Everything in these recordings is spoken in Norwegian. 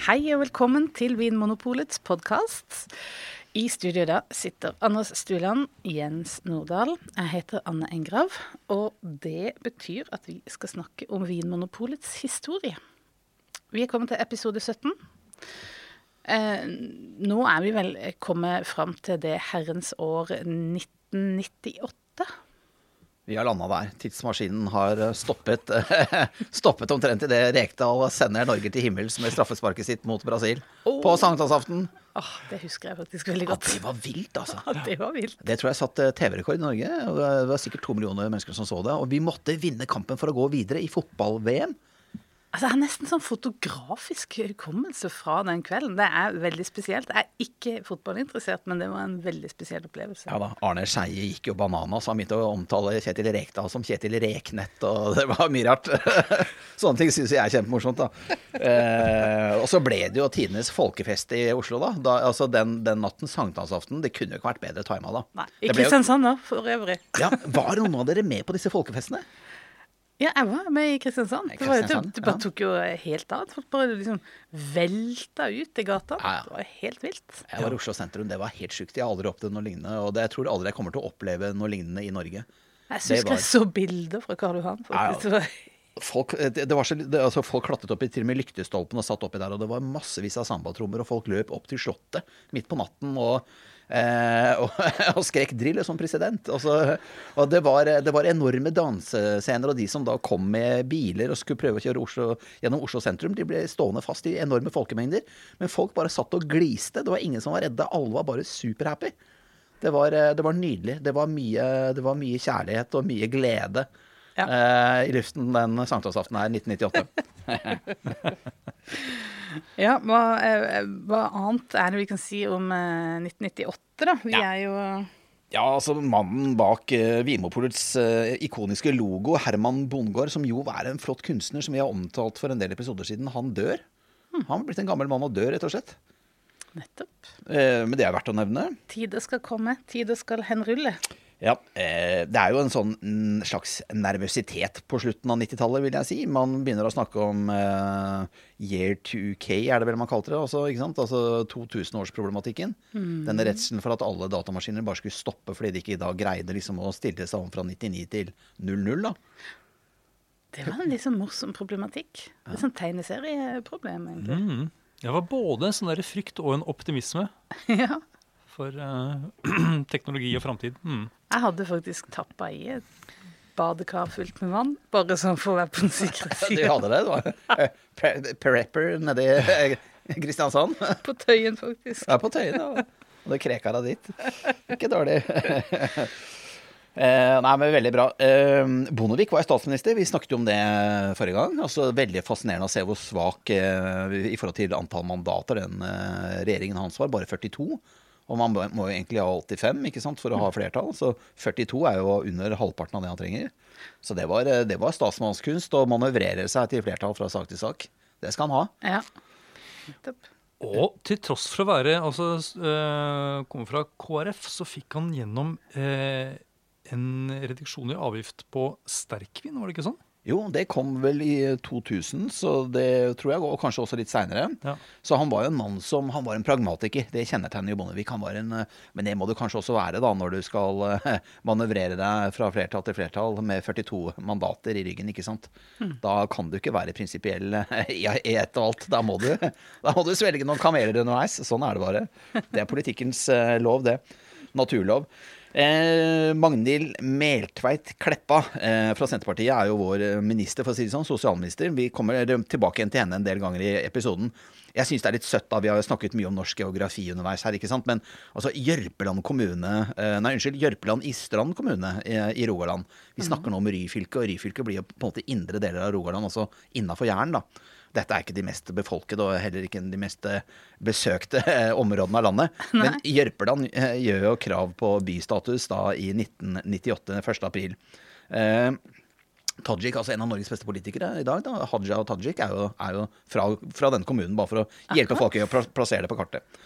Hei og velkommen til Vinmonopolets podkast. I studio da sitter Anders Stuland, Jens Nordahl. Jeg heter Anne Engrav. Og det betyr at vi skal snakke om Vinmonopolets historie. Vi er kommet til episode 17. Eh, nå er vi vel kommet fram til det herrens år 1998. Vi har landa der. Tidsmaskinen har stoppet, stoppet omtrent idet Rekdal sender Norge til himmels med straffesparket sitt mot Brasil Oh. på sankthansaften. Oh, det husker jeg faktisk veldig godt. det var vilt, altså. Ja, det var vilt. Det tror jeg satt eh, TV-rekord i Norge. Det var sikkert to millioner mennesker som så det. Og vi måtte vinne kampen for å gå videre i fotball-VM. Altså, Jeg har nesten sånn fotografisk hukommelse fra den kvelden. Det er veldig spesielt. Jeg er ikke fotballinteressert, men det var en veldig spesiell opplevelse. Ja da, Arne Skeie gikk jo bananas. Han begynte å omtale Kjetil Rekdal som Kjetil Reknett, og det var mye rart. Sånne ting syns jeg er kjempemorsomt, da. Eh, og så ble det jo tidenes folkefest i Oslo, da. da altså den, den natten, sankthansaften, det kunne jo ikke vært bedre tima da. Nei, I Kristiansand da, for øvrig. Ja, Var noen av dere med på disse folkefestene? Ja, jeg var med i Kristiansand. Det, var, det, det bare ja. tok jo helt av. Folk bare liksom velta ut i gata. Ja, ja. Det var helt vilt. Jeg var i Oslo sentrum, det var helt sjukt. Jeg har aldri opplevd noe lignende. Og det, jeg tror aldri jeg kommer til å oppleve noe lignende i Norge. Jeg Det syns var- jeg så bilder fra Karl Johan. Ja, ja. faktisk. Var Folk, var så, altså folk klatret opp i til og med lyktestolpen og satt oppi der, og det var massevis av sambatrommer, og folk løp opp til Slottet midt på natten og, eh, og, og skrek 'drill' som president. Og, så, og det, var, det var enorme dansescener, og de som da kom med biler og skulle prøve å kjøre Oslo, gjennom Oslo sentrum, de ble stående fast i enorme folkemengder. Men folk bare satt og gliste. Det var ingen som var redde. Alle var bare superhappy. Det var, eh, det var nydelig. Det var, mye, det var mye kjærlighet og mye glede Ja. eh, i luften den sankthansaften her 1998. Ja, hva, eh, hva annet er det vi kan si om eh, 1998, da? Vi Ja. er jo Ja, altså Mannen bak uh, Vinmopolets uh, ikoniske logo, Herman Bondgaard, som jo er en flott kunstner som vi har omtalt for en del episoder siden, han dør. Han har blitt en gammel mann og dør, rett og slett. nettopp Uh, men det er verdt å nevne. Tider skal komme, tider skal henrulle. Ja, eh, Det er jo en sånn mm, slags nervøsitet på slutten av 90-tallet, vil jeg si. Man begynner å snakke om uh, year 2K, er det vel man kalte det. Altså, ikke sant? altså 2000-årsproblematikken. Denne redselen for at alle datamaskiner bare skulle stoppe fordi de ikke da greide liksom å stille seg om fra 99 til 00. da. Det var en litt sånn morsom problematikk. Litt sånn tegneserieproblem, egentlig. Mm. Det var både en sånn der frykt og en optimisme ja. For eh, teknologi og framtid. Mm. Jeg hadde faktisk tappa i et badekar fullt med vann, bare sånn for å være på den sikre De du hadde det. Du var prepper nedi eh, Kristiansand. På Tøyen, faktisk. Ja, på Tøyen, ja. Og det kreka deg dit. Ikke dårlig. Eh, nei, men Veldig bra. Eh, Bondevik var statsminister. Vi snakket jo om det forrige gang. Altså, Veldig fascinerende å se hvor svak eh, i forhold til antall mandater den eh, regjeringen hans var. Bare 42. Og man må jo egentlig ha 85 ikke sant, for å ha flertall. Så 42 er jo under halvparten av det han trenger. Så det var, eh, det var statsmannskunst å manøvrere seg til flertall fra sak til sak. Det skal han ha. Ja. Og til tross for å være altså, eh, komme fra KrF, så fikk han gjennom øh, en reduksjon i avgift på sterkvin, var det ikke sånn? Jo, det kom vel i 2000, så det tror jeg, og kanskje også litt seinere. Ja. Så han var jo en mann som Han var en pragmatiker. Det kjennetegner jo Bondevik. Han var en, eh, men det må du kanskje også være da, når du skal eh, manøvrere deg fra flertall til flertall med 42 mandater i ryggen, ikke sant. Da kan du ikke være prinsipiell eh, i ett og alt. Da må du, da må du svelge noen kameler underveis. Sånn er det bare. Det er politikkens lov, det. Naturlov. Eh, Magnhild Meltveit Kleppa eh, fra Senterpartiet er jo vår eh, minister, for å si det sånn, sosialminister. Vi kommer eh, tilbake igjen til henne en del ganger i episoden. Jeg syns det er litt søtt, da. Vi har jo snakket mye om norsk geografi underveis her, ikke sant. Men altså Jørpeland kommune eh, Nei, unnskyld. Jørpeland i Strand kommune i, i Rogaland. Vi snakker nå om Ryfylke, og Ryfylke blir jo på en måte indre deler av Rogaland, altså innafor Jæren, da. Dette er ikke de mest befolkede og heller ikke de mest eh, besøkte eh, områdene av landet. Men Jørpeland eh, gjør jo krav på bystatus da i 1998, 1. april. Eh, Tajik, altså en av Norges beste politikere i dag, da, Haja Tajik, er jo, er jo fra, fra denne kommunen, bare for å hjelpe folk i å plassere det på kartet.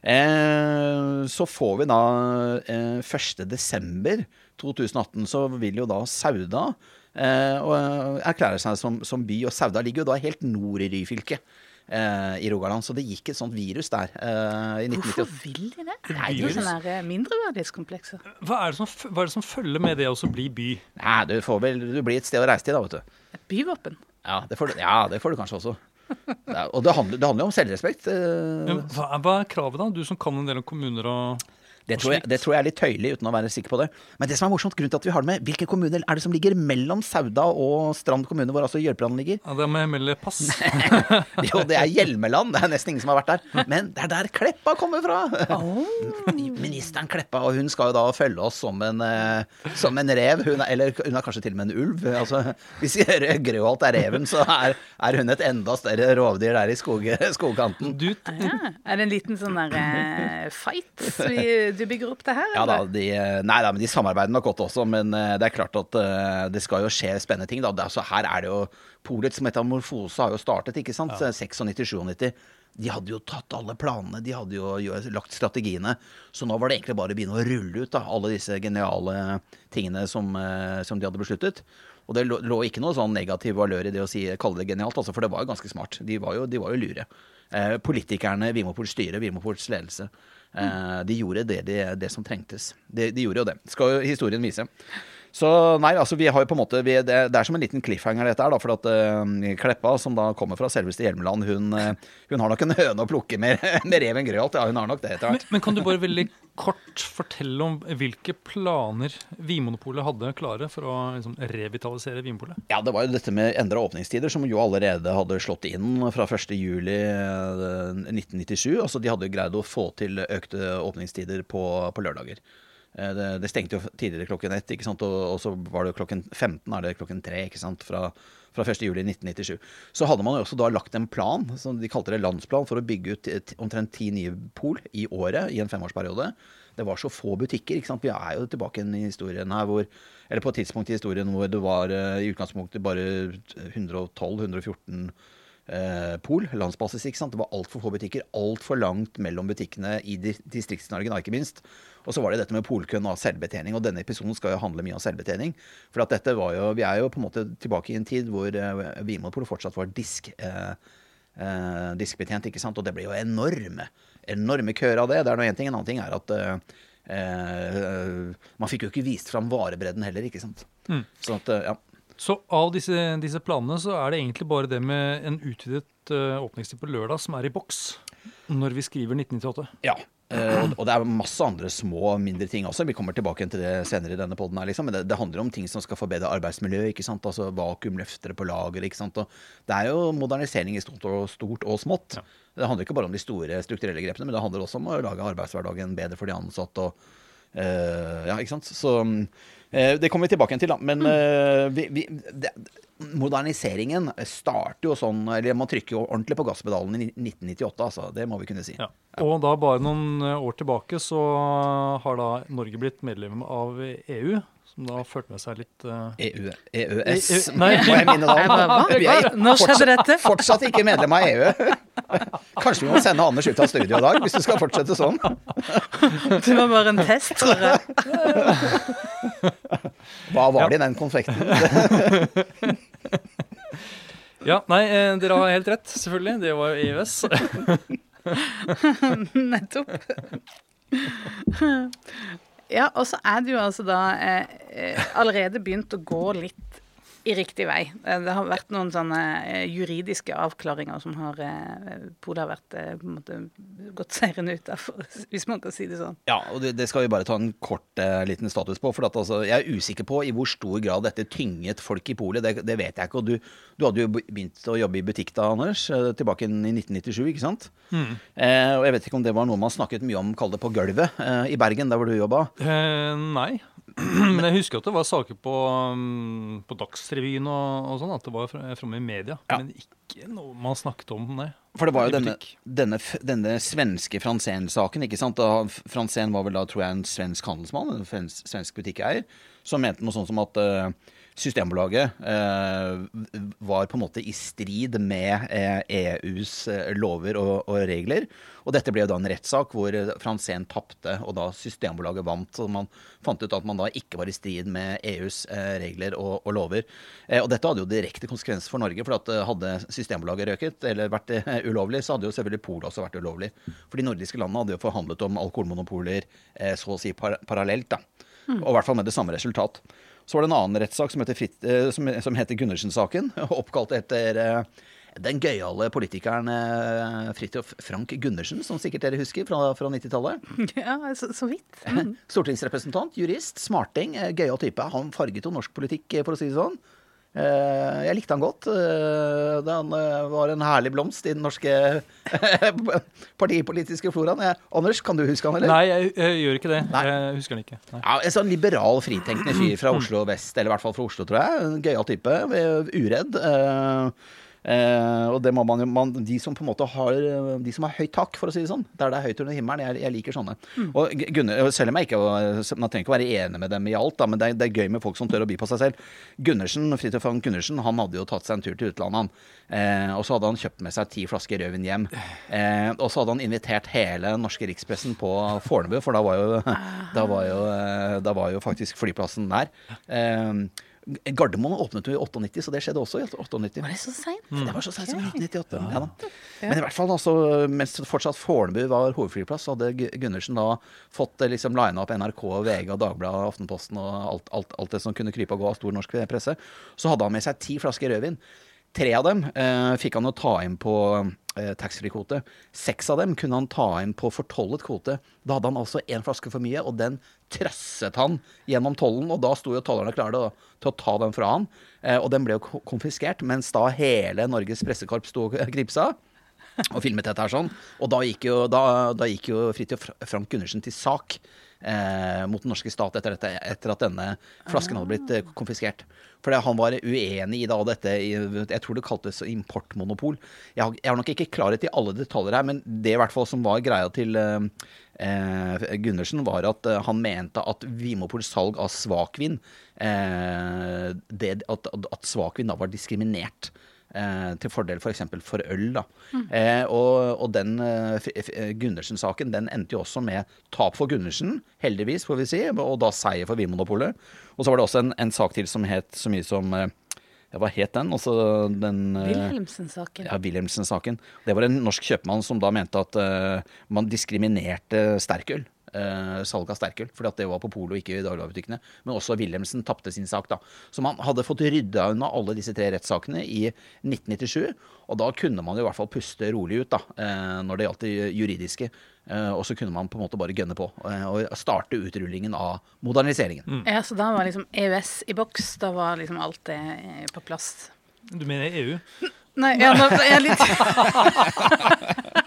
Eh, så får vi da eh, 1. desember 2018, så vil jo da Sauda og, erklærer seg som, som by. Og Sauda ligger jo da helt nord i Ryfylke. eh, i Rogaland. Så det gikk et sånt virus der eh, i Hvorfor vil de det? Det Er jo sånne eh, mindreverdighetskomplekser? Hva er, det som, hva er det som følger med det å bli by? Nei, du får vel Du blir et sted å reise til, da, vet du. Et byvåpen? Ja, det får du, ja, det får du kanskje også. Ja, og det handler, det handler jo om selvrespekt. eh, Men hva, er, hva er kravet, da? Du som kan en del om kommuner og Det tror, jeg, det tror jeg er litt tøyelig, uten å være sikker på det. Men det som er morsomt, grunnen til at vi har det med, hvilke kommuner er det som ligger mellom Sauda og Strand kommune, hvor altså Jørpeland ligger? ja, Det er med melde pass. Jo, det er Hjelmeland. Det er nesten ingen som har vært der. Men det er der Kleppa kommer fra! Ministeren Kleppa, og hun skal jo da følge oss som en, eh, som en rev. Hun er, eller hun er kanskje til og med en ulv. Altså, hvis Grøholt er reven, så er, er hun et enda større rovdyr der i skog, skogkanten. Du, Ja. Er det en liten sånn der eh, fight vi, du bygger opp det her? Ja da, de, nei da, men de samarbeider nok godt også. Men eh, det er klart at eh, det skal jo skje spennende ting. da. Det, altså, her er det jo Polets metamorfose har jo startet, ikke sant. 96-97. De hadde jo tatt alle planene, de hadde jo lagt strategiene. Så nå var det egentlig bare å begynne å rulle ut da, alle disse geniale tingene som, eh, som de hadde besluttet. Og det lå, lå ikke noe sånn negativ valør i det å si, kalle det genialt, altså, for det var jo ganske smart. De var jo, de var jo lure. Eh, politikerne, Vimopols styre, Vimopols ledelse, eh, de gjorde det, det, det som trengtes. De, de gjorde jo det. Skal jo historien vise. Så nei, altså vi har jo på en måte vi, det, det er som en liten cliffhanger dette her, da. For at uh, Kleppa, som da kommer fra selveste Hjelmeland, hun, uh, hun har nok en høne å plukke med, med reven Grøholt. Ja, hun har nok det etter men, hvert. men kan du bare veldig kort fortelle om hvilke planer Vinmonopolet hadde klare for å liksom, revitalisere Vinmonopolet? Ja, det var jo dette med endra åpningstider, som jo allerede hadde slått inn fra 1.7.1997. Altså de hadde greid å få til økte åpningstider på, på lørdager. Eh, Det, det stengte jo tidligere klokken ett, ikke sant? Og, og så var det klokken 15, er det klokken tre, ikke sant? Fra, fra 1.7.1997. Så hadde man jo også da lagt en plan, som de kalte det landsplan, for å bygge ut omtrent ti nye pol i året i en femårsperiode. Det var så få butikker. ikke sant? Vi er jo tilbake i historien her hvor Eller på et tidspunkt i historien hvor det var eh, i utgangspunktet bare 112-114 eh, pol, landsbasis. ikke sant? Det var altfor få butikker. Altfor langt mellom butikkene i di- Distrikts-Norge, ikke minst. Og så var det dette med polkøen og selvbetjening. Og denne episoden skal jo handle mye om selvbetjening. For at dette var jo Vi er jo på en måte tilbake i en tid hvor uh, Vinmonopolet fortsatt var disk. Uh, uh, diskbetjent, ikke sant? Og det ble jo enorme enorme køer av det. Det er nå én ting. En annen ting er at uh, man fikk jo ikke vist fram varebredden heller, ikke sant. Mm. Sånn at, ja. Så av disse, disse planene så er det egentlig bare det med en utvidet uh, åpningstid på lørdag som er i boks når vi skriver 1998. Ja. Uh, og- det er masse andre små, mindre ting også. Vi kommer tilbake til det senere i denne poden liksom. Men det, det handler om ting som skal forbedre arbeidsmiljøet, ikke sant. Altså vakuumløftere på lager, ikke sant. Og det er jo modernisering i stort og, stort og smått. Det handler ikke bare om de store strukturelle grepene, men det handler også om å lage arbeidshverdagen bedre for de ansatte og uh, Ja, ikke sant. Så det kommer vi tilbake til, da. Men mm. vi, vi, det, moderniseringen starter jo sånn Eller man trykker jo ordentlig på gasspedalen i 1998, altså. Det må vi kunne si. Ja. Og da bare noen eh, år tilbake så har da Norge blitt medlem av EU, som da førte med seg litt uh... EU, EØS E- nei. Må jeg minne deg om. Vi er fortsatt, fortsatt ikke medlem av EU. Kanskje vi må sende Anders ut av studio i dag, hvis du skal fortsette sånn. Det var bare en test, tror jeg. Hva var det i den konfekten? Ja, nei, eh, dere har helt rett, selvfølgelig. Det var jo EØS. Nettopp. Ja, og så er det jo altså da eh, eh, allerede begynt å gå litt i riktig vei. Eh, Det har vært noen sånne eh, juridiske avklaringer som har eh, Polet har vært på en måte gått seirende ut av, hvis man kan si det sånn. Ja, og det, det skal vi bare ta en kort eh, liten status på. For at, altså, jeg er usikker på i hvor stor grad dette tynget folk i polet. Det, det vet jeg ikke. Og du, du hadde jo begynt å jobbe i butikk da, Anders. Tilbake i 1997, ikke sant? Eh, og jeg vet ikke om det var noe man snakket mye om, kall det på gulvet, eh, i Bergen, der hvor du jobba. Eh, nei. Men jeg husker at det var saker på, um, på Dagsrevyen og, og sånn, at det var fra- framme i media. Ja. Men ikke noe man snakket om, nei. For det var jo denne, denne, denne svenske Franzén-saken. ikke sant? Franzén var vel da, tror jeg, en svensk handelsmann, en svensk, butikkeier, som mente noe sånt som at eh, Systembolaget eh, var på en måte i strid med eh, EUs eh, lover og, og, regler. Og dette ble jo da en rettssak hvor Franzén tapte, og da Systembolaget vant. Så man fant ut at man da ikke var i strid med EUs regler og, og lover. Eh, og dette hadde jo direkte konsekvenser for Norge, for at hadde Systembolaget røket eller vært ulovlig, så hadde jo selvfølgelig Polet også vært ulovlig. For de nordiske landene hadde jo forhandlet om alkoholmonopoler så å si par parallelt. da. Mm. Og i hvert fall med det samme resultat. Så var det en annen rettssak som heter, eh, som, som heter Gundersen-saken. Oppkalt etter eh, den gøyale politikeren eh, Fridtjof Frank Gundersen, som sikkert dere husker fra, fra 90-tallet. Ja, så, så vidt. Mm. Stortingsrepresentant, jurist, smarting, gøyal type. Han farget jo norsk politikk, for å si det sånn. Eh, jeg likte han godt. Eh, han eh, var en herlig blomst i den norske partipolitiske floraen. Anders, kan du huske han, eller? Nei, jeg, jeg gjør ikke det. Nei. Jeg husker han ikke. Ja, en sånn liberal, fritenkende fyr fra. Oslo vest, eller i hvert fall fra Oslo, tror jeg. En Gøyal type. Uredd. Eh, og det må man jo man, De som på en måte har De som har høyt takk, for å si det sånn. Der det er høyt under himmelen. Jeg, jeg liker sånne. Mm. Og Gunnar, selv om jeg ikke Man trenger ikke å være enig med dem i alt, da, men det er, det er, gøy med folk som tør å by på seg selv. Gundersen, Fridtjof Gundersen han hadde jo tatt seg en tur til utlandet, Eh, og så hadde han kjøpt med seg ti flasker rødvin hjem. Eh, og så hadde han invitert hele den norske rikspressen på Fornebu, for da var jo, da var jo, da var jo faktisk flyplassen der. Eh, Gardermoen åpnet jo i 98, så det skjedde også i 98. Var det så seint? Mm. Det var så seint som i 1998. Ja. Ja, Men i hvert fall altså, mens fortsatt Fornebu var hovedflyplass, så hadde Gundersen da fått eh, liksom lina opp NRK, VG, og Dagbladet, Aftenposten og alt, alt, alt, det som kunne krype og gå av stor norsk presse. Så hadde han med seg ti flasker rødvin. Tre av dem eh, fikk han å ta inn på eh, taxfree-kvote. Seks av dem kunne han ta inn på fortollet kvote. Da hadde han altså én flaske for mye, og den trøsset han gjennom tollen. Og da sto jo tollerne klare til å ta den fra han. Eh, og den ble jo konfiskert, mens da hele Norges pressekorps sto og knipsa. Og filmet dette her sånn. Og da gikk jo, da, da gikk jo Fridtjof Frank Gundersen til sak eh, mot den norske stat etter, dette, etter at denne flasken hadde blitt eh, konfiskert. Fordi han var uenig i da dette Jeg tror det kaltes importmonopol. Jeg har, jeg har, nok ikke klarhet i alle detaljer her, men det i hvert fall som var greia til eh, eh Gundersen, var at eh, han mente at Vimopols salg av svakvin eh, At, at svakvin da var diskriminert. Eh, til fordel f.eks. For, for øl. da. Mm. Eh, og, og, den eh, Gundersen-saken den endte jo også med tap for Gundersen, heldigvis, får vi si, og da seier for Vinmonopolet. Og så var det også en, en, sak til som het så mye som ja, Hva het den? Også den eh, Wilhelmsen-saken. Ja, Wilhelmsen-saken. Det var en norsk kjøpmann som da mente at uh, man diskriminerte sterkøl eh, salg av sterkøl, fordi at det var på Polo, ikke i dagligvarebutikkene. Men også Wilhelmsen tapte sin sak, da. Så man hadde fått rydda unna alle disse tre rettssakene i 1997. Og da kunne man jo i hvert fall puste rolig ut, da, eh, når det gjaldt det juridiske. Eh, og så kunne man på en måte bare gønne på eh, og starte utrullingen av moderniseringen. Mm. Ja, Så da var liksom EØS i boks? Da var liksom alt det eh, på plass? Du mener EU? Nei, ja, nå er jeg litt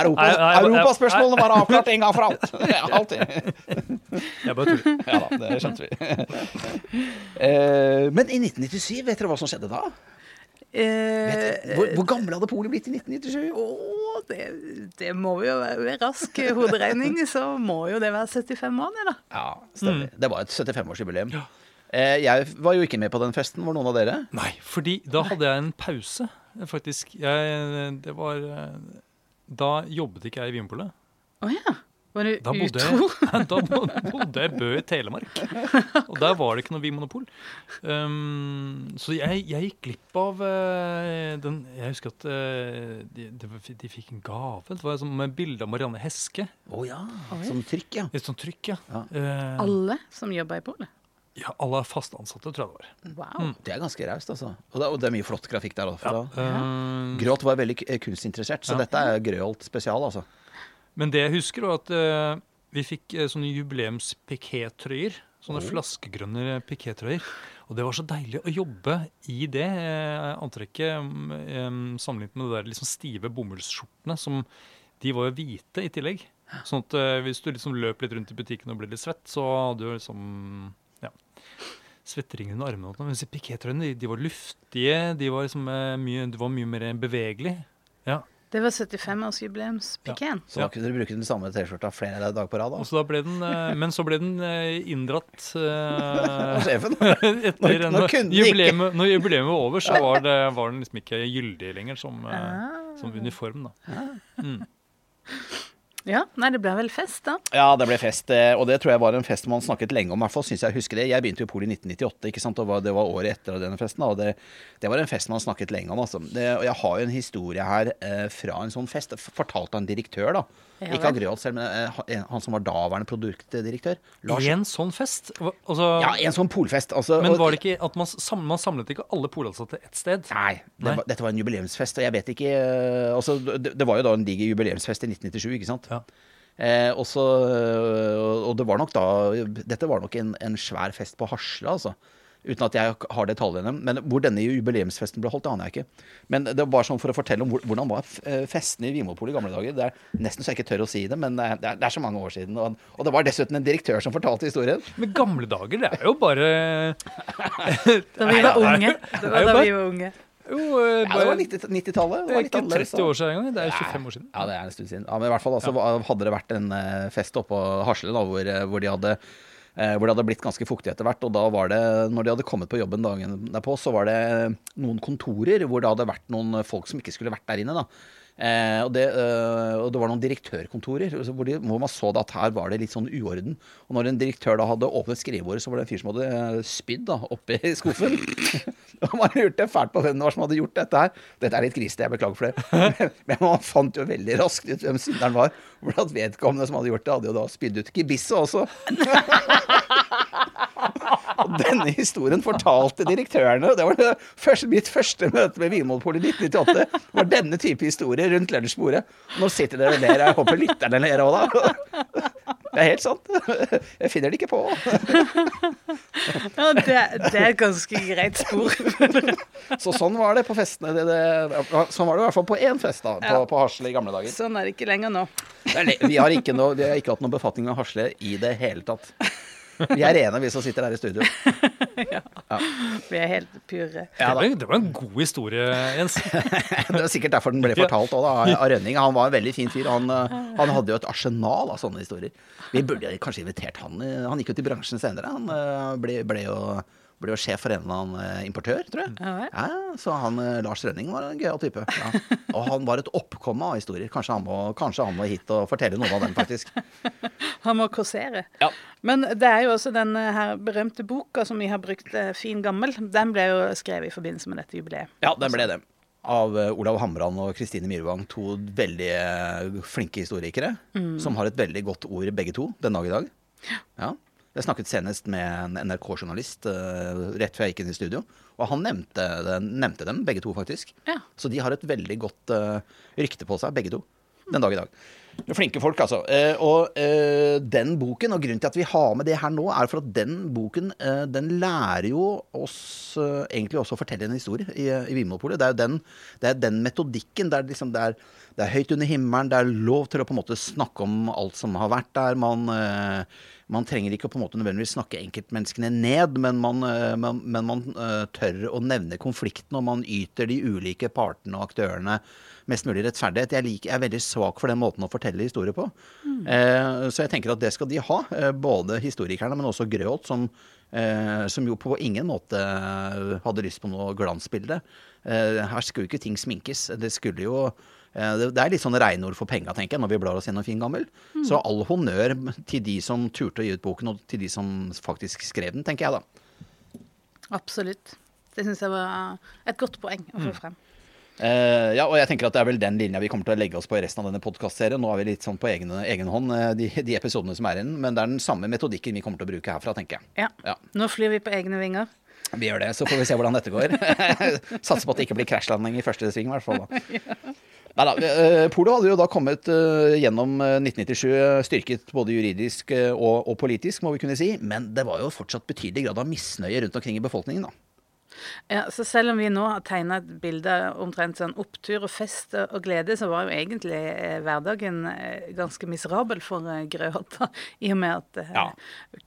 Europa, Europaspørsmålene var avklart en gang for alt. Alltid. Jeg bare tuller. Ja da, det skjønte vi. Eh, men i 1997, vet dere hva som skjedde da? Eh, hvor, hvor gammel hadde Polet blitt i 1997? Å, det, det, må jo være rask hoderegning, så må jo det være 75 år, det, da. Ja, stemmer. Mm. Det var et 75-årsjubileum. Ja. Eh, jeg var jo ikke med på den festen. Var noen av dere? Nei, fordi da hadde jeg en pause faktisk. Jeg, det var Da jobbet ikke jeg i Vinmonopolet. Å oh, ja. Var du da utro? da bodde jeg Bø i Telemark. Og der var det ikke noe Vinmonopol. Um, så jeg, jeg, gikk glipp av uh, den Jeg husker at uh, de, de, de, fikk en gave. Det var som med bilde av Marianne Heske. Å oh, ja. Som trykk, ja. Et sånt trykk, ja. ja. Uh, Alle som jobba i Polet? Ja, alle er fast ansatte, tror jeg det var. Wow. Mm. Det er ganske raust, altså. Og det, og det, er mye flott grafikk der. Ja. Uh, Gråt var veldig kunstinteressert, så ja. dette er Grøholt spesial, altså. Men det jeg husker, var at uh, vi fikk uh, sånne jubileums-pikétrøyer. Sånne oh. flaskegrønne pikétrøyer. Og det var så deilig å jobbe i det uh, antrekket um, sammenlignet med de der liksom stive bomullsskjortene. som De var jo hvite i tillegg. Sånn at hvis du liksom løp litt rundt i butikken og ble litt svett, så hadde du liksom svetteringen under armene. Mens pikétrøyene de, de, var luftige, de var, liksom, eh, mye, de var mye mer bevegelige. Ja. Det var 75-årsjubileumspikeen. Så da kunne dere bruke den samme T-skjorta flere dager på rad? Og da. så da ble den, eh, men så ble den eh, inndratt eh, sjefen? etter Nå- nå en- ikke. Når jubileet var over, så var, det, var den liksom ikke gyldig lenger som, uh, Ah. som uniform. da. Mm. Ja, nei, det ble vel fest, da. Ja, det ble fest, eh, og det tror jeg var en fest man snakket lenge om. I hvert fall synes jeg husker det. Jeg begynte jo i Pol i 1998, ikke sant? og det var året etter denne festen. Og det, det var en fest man snakket lenge om. Altså. Det, og jeg har jo en historie her eh, fra en sånn fest, fortalt av en direktør, da. Ja, ikke av. Grøholt selv, men eh, han som var daværende produktdirektør. Lars. En sånn fest? Altså, Ja, en sånn polfest. Altså, men var det ikke at man, samlet, man samlet ikke alle polansatte ett sted? Nei, det Nei. Var, dette var en jubileumsfest, og jeg vet ikke eh, altså, det, det var jo da en diger jubileumsfest i 1997, ikke sant? Ja. Eh, og, så, eh, og det var nok da Dette var nok en, en svær fest på Hasle, altså. Uten at jeg har detaljene. Men hvor denne jubileumsfesten ble holdt, det aner jeg ikke. Men det var bare sånn for å fortelle om hvordan var eh, festene i Vinmonopolet i gamle dager. Det er nesten så jeg ikke tør å si det, men det er, det er, så mange år siden. Og, og det var dessuten en direktør som fortalte historien. Men gamle dager, det er jo bare Da vi var unge. Det var da vi var unge. Jo, bare, Ja, det var 90 90-tallet. det det er var ikke 30 år siden engang. Det er 25 år siden. Ja, det er en stund siden. Ja, men i hvert fall altså, hadde det vært en eh, fest oppå Hasle da, hvor, eh, hvor de hadde eh, hvor det hadde blitt ganske fuktig etter hvert. Og da var det, når de hadde kommet på jobben dagen derpå, så var det noen kontorer hvor det hadde vært noen folk som ikke skulle vært der inne. da. Eh, og, det, eh, og det var noen direktørkontorer hvor, de, hvor man så at her var det litt sånn uorden. Og når en direktør da hadde åpnet skrivebordet, så var det en fyr som hadde eh, spydd da, oppi skuffen. Og man lurte fælt på hvem det var som hadde gjort dette her. Dette er litt grisete, jeg beklager for det. Men man fant jo veldig raskt ut hvem synderen var. For at vedkommende som hadde gjort det, hadde jo da spydd ut gebisset også. Og denne historien fortalte direktørene. Det var det første, mitt første møte med Vinmonopolet i 1998. var denne type historie rundt lunsjbordet. Nå sitter dere og ler. Jeg håper lytterne ler òg, da. Det er helt sant. Jeg finner det ikke på. Ja, det, det er et ganske greit spor. Så sånn var det på festene. Det, det, sånn var det i hvert fall på én fest da, på, Ja. på Hasle i gamle dager. Sånn er det ikke lenger nå. Vi har ikke, noe, vi har ikke hatt noen befatning med Hasle i det hele tatt. Vi er rene, vi som sitter her i studio. Vi er helt pure. Ja, det, var, det var en god historie, Jens. Det er sikkert derfor den ble fortalt også, da, av Rønning. Han var en veldig fin fyr. Han, eh, han hadde jo et arsenal av sånne historier. Vi burde kanskje invitert han. eh, Han gikk jo til bransjen senere. Han eh, ble, ble, jo, ble jo sjef for en eller annen eh, importør, tror jeg. Ja. Ja, så han, eh, Lars Rønning var en gøyal type. Ja. Og han var et oppkomme av historier. Kanskje han, må, kanskje han må hit og fortelle noen av dem, faktisk. Han må korsere. Ja. Men det er jo også den eh, her berømte boka som vi har brukt, Fin gammel. Den ble jo skrevet i forbindelse med dette jubileet. Ja, den ble det. Av Olav Hamran og Kristine Myrvang. To veldig flinke historikere. Som har et veldig godt ord, begge to, den dag i dag. Ja. Jeg snakket senest med en NRK-journalist uh, rett før jeg gikk inn i studio. Og han nevnte, nevnte dem, begge to, faktisk. Ja. Så de har et veldig godt uh, rykte på seg, begge to, den dag i dag. Flinke folk, altså. Uh, og eh, den boken, og grunnen til at vi har med det her nå, er for at den boken eh, den lærer jo oss egentlig også å fortelle en historie i, i Vinmonopolet. Det er jo den, det er den metodikken. Det er, liksom, det, er, det er høyt under himmelen, det er lov til å på en måte snakke om alt som har vært der. Man, eh, man trenger ikke å på en måte nødvendigvis snakke enkeltmenneskene ned, men man, eh, men, men man eh, tør å nevne konflikten, og man yter de ulike partene og aktørene mest mulig rettferdighet. Jeg, liker, jeg er veldig svak for den måten å fortelle historier på. Eh, så jeg tenker at det skal de ha, eh, både historikerne, men også Grøholt, som, eh, som jo på ingen måte hadde lyst på noe glansbilde. Eh, her skulle jo ikke ting sminkes. Det skulle jo det, det er litt sånn regnord for penga, tenker jeg, når vi blar oss gjennom Fin gammel. Så all honnør til de som turte å gi ut boken, og til de som faktisk skrev den, tenker jeg da. Absolutt. Det syns jeg var et godt poeng å få frem. Eh, ja, og jeg tenker at det er vel den linja vi kommer til å legge oss på i resten av denne podkastserien. Nå er vi litt sånn på egen, egen hånd, eh, de, de episodene som er igjen. Men det er den samme metodikken vi kommer til å bruke herfra, tenker jeg. Ja. Ja. Nå flyr vi på egne vinger. Vi gjør det, så får vi se hvordan dette går. Satser på at det ikke blir krasjlanding i første sving, i hvert fall. Da. Neida, da. Polo hadde jo da kommet eh, gjennom eh, 1997 eh, styrket både juridisk eh, og, og politisk, må vi kunne si. Men det var jo fortsatt betydelig grad av misnøye rundt omkring i befolkningen. da. Ja, så selv om vi nå har tegna et bilde omtrent sånn opptur og fest og glede, så var jo egentlig eh, hverdagen eh, ganske miserabel for Grøhotta. I og med at eh, Ja.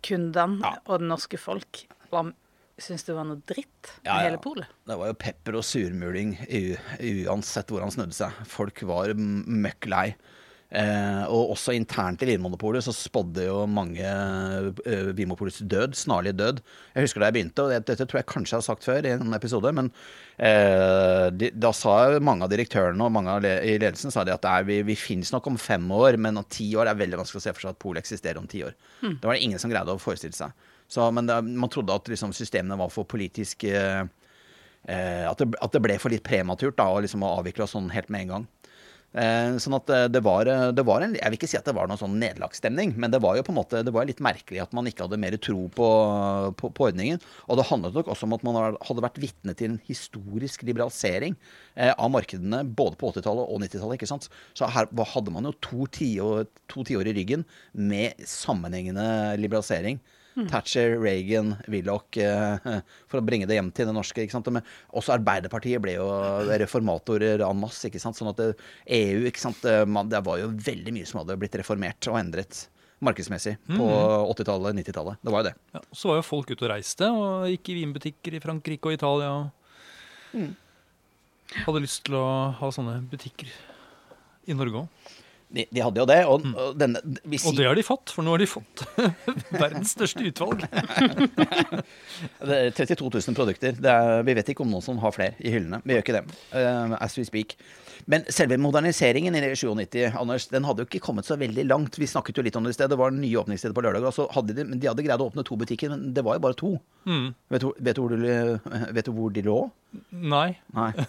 kundene Ja. og det norske folk var syntes det var noe dritt med Ja, ja. hele polet. Det var jo pepper og surmuling u- uansett hvor han snudde seg. Folk var møkk lei. Eh, og også internt i Vinmonopolet så spådde jo mange eh, Vinmonopolets død, snarlig død. Jeg husker da jeg begynte, og dette tror jeg kanskje jeg har sagt før i en episode, men eh, de, da sa mange av direktørene og mange le i ledelsen sa de at det er, vi, vi finnes nok om fem år, men om ti år er veldig vanskelig å se for seg at polet eksisterer om ti år. Det var det ingen som greide å forestille seg. Så, men det, man trodde at liksom, systemene var for politisk eh, eh, at, det, at det ble for litt prematurt da, liksom å avvikle oss sånn helt med en gang. Eh, sånn at eh, det var, eh, det var en Jeg vil ikke si at det var noen sånn nederlagsstemning, men det var jo på en måte Det var litt merkelig at man ikke hadde mer tro på, på, på ordningen. Og det handlet nok også om at man hadde vært vitne til en historisk liberalisering eh, av markedene både på 80-tallet og 90-tallet. ikke sant? Så her hadde man jo to tiår, to tiår i ryggen med sammenhengende liberalisering. Thatcher, Reagan, Willoch, eh, for å bringe det hjem til det norske. ikke sant? Men også Arbeiderpartiet ble jo reformatorer en masse. ikke sant? Sånn at det, EU ikke sant? Det, man, det var jo veldig mye som hadde blitt reformert og endret markedsmessig på 80-tallet, 90-tallet. Det var jo det. Ja, så var jo folk ute og reiste og gikk i vinbutikker i Frankrike og Italia. og Hadde lyst til å ha sånne butikker i Norge òg. De, de hadde jo det. Og, og denne vi Og det har de fått, for nå har de fått verdens største utvalg. Det er 32 000 produkter. Det er, vi vet ikke om noen som har flere i hyllene. Vi gjør ikke det. Uh, as we speak. Men selve moderniseringen i 97, Anders, den hadde jo ikke kommet så veldig langt. Vi snakket jo litt om det i sted. Det var nye åpningssteder på lørdager. hadde de, de hadde greid å åpne to butikker, men det var jo bare to. Mm. Vet, du, vet, du hvor de, vet du hvor de lå? Nei, Nei.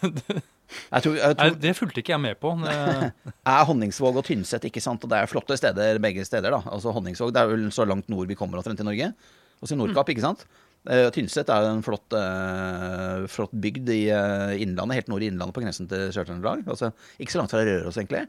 Jeg tror, jeg Nei, tror det fulgte ikke jeg med på. Det- er Honningsvåg og Tynset, ikke sant? Og det er flotte steder begge steder, da. Altså Honningsvåg, det er vel så langt nord vi kommer omtrent i Norge. Og så Nordkapp, ikke sant? Eh, Tynset er jo en flott, uh, flott bygd i uh, Innlandet, helt nord i Innlandet på grensen til Sør-Trøndelag. Altså, ikke så langt fra Røros, egentlig.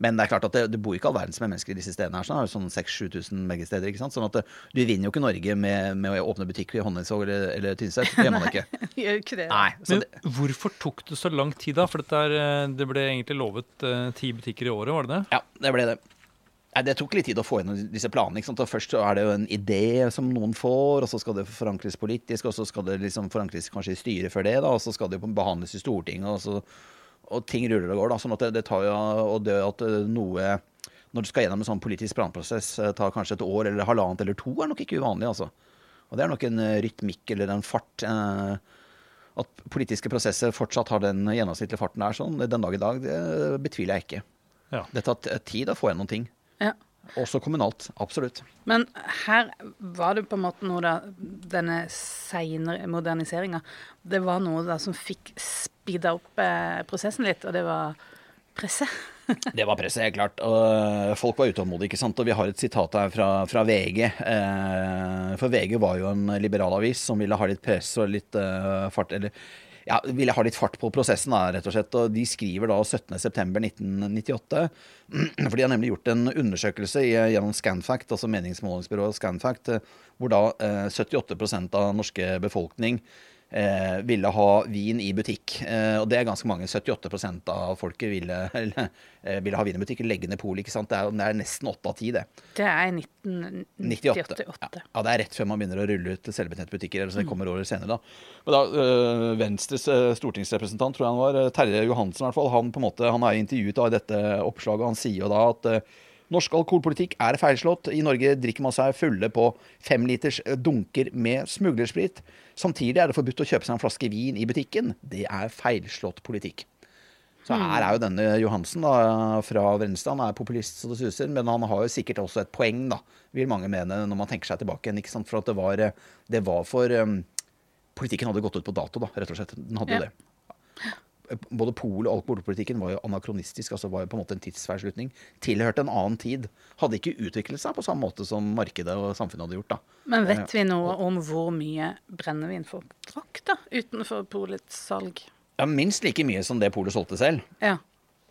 Men det er klart at det, det bor ikke all verdens med mennesker i disse stedene. her, sånn, det er jo sånn 6000-7000 begge steder. ikke sant? Sånn at du vinner jo ikke Norge med, med å åpne butikk i Honningsvåg eller, eller Tynset. Det gjør man ikke. Gjør ikke det. Nei, Men det, hvorfor tok det så lang tid, da? For dette er, eh, det ble egentlig lovet ti butikker i året, var det det? Ja, det ble det. Nei, Det tok litt tid å få inn disse planene. Først er det jo en idé som noen får, og så skal det forankres politisk, og så skal det liksom forankres kanskje i styret før det, da, og så skal det jo behandles i Stortinget, og, så, og ting ruller og går. da, sånn at det, det tar jo, Og det at eh, noe Når du skal gjennom en sånn politisk planprosess, eh, tar kanskje et år eller halvannet eller to, er nok ikke uvanlig, altså. Og det er nok en eh, rytmikk eller en fart. Eh, at politiske prosesser fortsatt har den gjennomsnittlige farten der sånn, den dag i dag, det betviler jeg ikke. Ja. Det tar tid å få gjennom ting. Ja. Også kommunalt. Absolutt. Men her var det på en måte noe da Denne seinere moderniseringa. Det var noe da som fikk speeda opp eh, prosessen litt, og det var presse. Det var presset, helt klart. Og øh, folk var utålmodige, ikke sant. Og vi har et sitat her fra, fra VG. Eh, for VG var jo en liberal avis som ville ha litt press og litt eh, fart Eller ja, ville ha litt fart på prosessen, da, rett og slett. Og de skriver da 17.9.1998. For de har nemlig gjort en undersøkelse gjennom Scanfact, altså meningsmålingsbyrået Scanfact, eh, hvor da eh, 78% av norske befolkning eh, ville ha vin i butikk. Eh, og det er ganske mange. 78% av folket ville, eller, eh, ville ha vin i butikk. Legge ned polet, ikke sant. Det er, det er nesten åtte av ti, det. Det er 1998. Ja. ja, det er rett før man begynner å rulle ut selvbetjente butikker. eller så det kommer året senere da. Men da, øh, Venstres øh, stortingsrepresentant, tror jeg han var, Terje Johansen i hvert fall, han på en måte, han er intervjuet da i dette oppslaget, og han sier jo da at øh, Norsk alkoholpolitikk er feilslått. I Norge drikker man seg fulle på femliters dunker med smuglersprit. Samtidig er det forbudt å kjøpe seg en flaske vin i butikken. Det er feilslått politikk. Så her er jo denne Johansen da, fra. Han er populist så det suser, men han har jo sikkert også et poeng, da, vil mange mene, når man tenker seg tilbake igjen. ikke sant? For at det var, det var for um, Politikken hadde gått ut på dato, da, rett og slett. Den hadde jo Ja. det. Både pol- og alkoholpolitikken var jo anakronistisk, altså var jo på en måte en tidsfeilslutning. Tilhørte en annen tid. Hadde ikke utviklet seg på samme måte som markedet og samfunnet hadde gjort. da. Men vet vi noe om hvor mye brennevin folk drakk da, utenfor polets salg? Ja, Minst like mye som det polet solgte selv. Ja.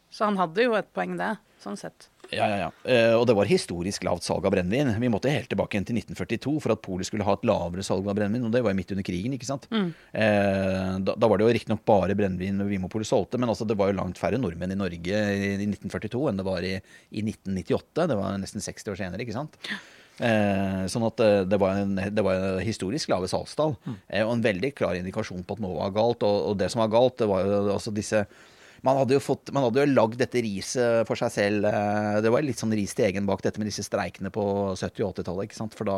Så han hadde jo et poeng der, sånn sett. Ja, ja, ja. Eh, og det var historisk lavt salg av brennevin. Vi måtte helt tilbake igjen til 1942 for at Polet skulle ha et lavere salg av brennevin, og det var midt under krigen, ikke sant. Mm. da, da var det jo riktignok bare brennevin Vimopolet solgte, men altså det var jo langt færre nordmenn i Norge i, i 1942 enn det var i, i 1998. Det var nesten 60 år senere, ikke sant. Eh, sånn at eh, det var, en, det var en historisk lave salgstall. Eh, og en veldig klar indikasjon på at noe var galt. Og, og det som var galt, det var jo altså disse man hadde jo, fått, man hadde jo lagd dette riset for seg selv. eh, Det var litt sånn ris til egen bak dette med disse streikene på 70- og 80-tallet. ikke sant? For da,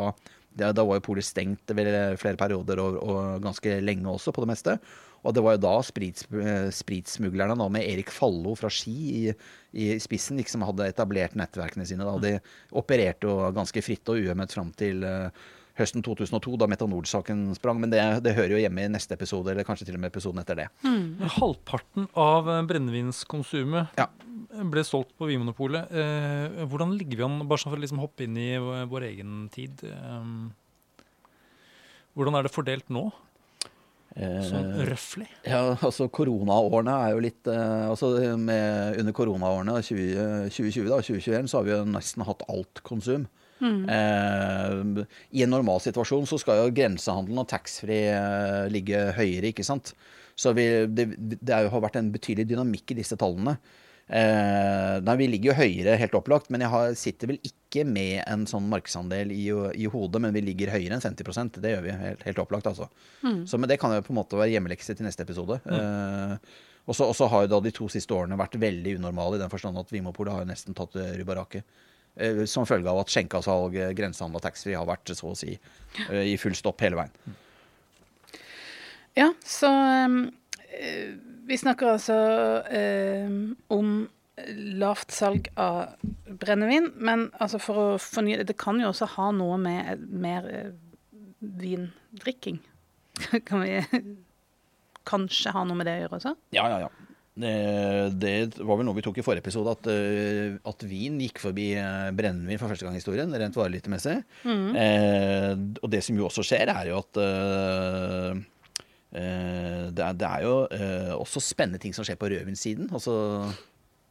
det, da var jo polet stengt ved flere perioder og, og ganske lenge også, på det meste. Og det var jo da sprits, eh, spritsmuglerne nå med Erik Fallo fra Ski i, i spissen liksom hadde etablert nettverkene sine. Da. De opererte jo ganske fritt og uhemmet fram til eh, høsten 2002, da Metanol-saken sprang. Men det, det hører jo hjemme i neste episode, eller kanskje til og med episoden etter det. Halvparten av eh, brennevinskonsumet Ja. ble solgt på Vinmonopolet. Eh, hvordan ligger vi an, bare sånn for å liksom hoppe inn i vår, egen tid? Eh, hvordan er det fordelt nå, sånn Eh. Ja, altså koronaårene er jo litt eh, altså med, Under koronaårene 20, 2020 da, 2021 så har vi jo nesten hatt alt konsum. Eh, I en normal situasjon så skal jo grensehandelen og taxfree eh, ligge høyere, ikke sant. Så vi, det, det er har vært en betydelig dynamikk i disse tallene. Eh, nei, vi ligger jo høyere, helt opplagt, men jeg har, sitter vel ikke med en sånn markedsandel i, i hodet, men vi ligger høyere enn 50% Det gjør vi helt, helt opplagt, altså. Så, men det kan jo på en måte være hjemmelekse til neste episode. Eh, og så har jo da de to siste årene vært veldig unormale i den forstand at Vimopolet har jo nesten tatt rubbaraket. Eh, som følge av at skjenkesalg, eh, grensehandel og taxfree har vært så å si eh, i full stopp hele veien. Ja, så um, eh, vi snakker altså om lavt salg av brennevin, men altså for å fornye det Det kan jo også ha noe med mer vindrikking. kan vi kanskje ha noe med det å gjøre også? Ja, ja, ja. Det, det var vel noe vi tok i forrige episode, at, eh, at vin gikk forbi eh, brennevin for første gang i historien, rent varelyttemessig. Eh, og det som jo også skjer, er jo at eh, eh, det, er, det er jo eh, også spennende ting som skjer på rødvinssiden. Altså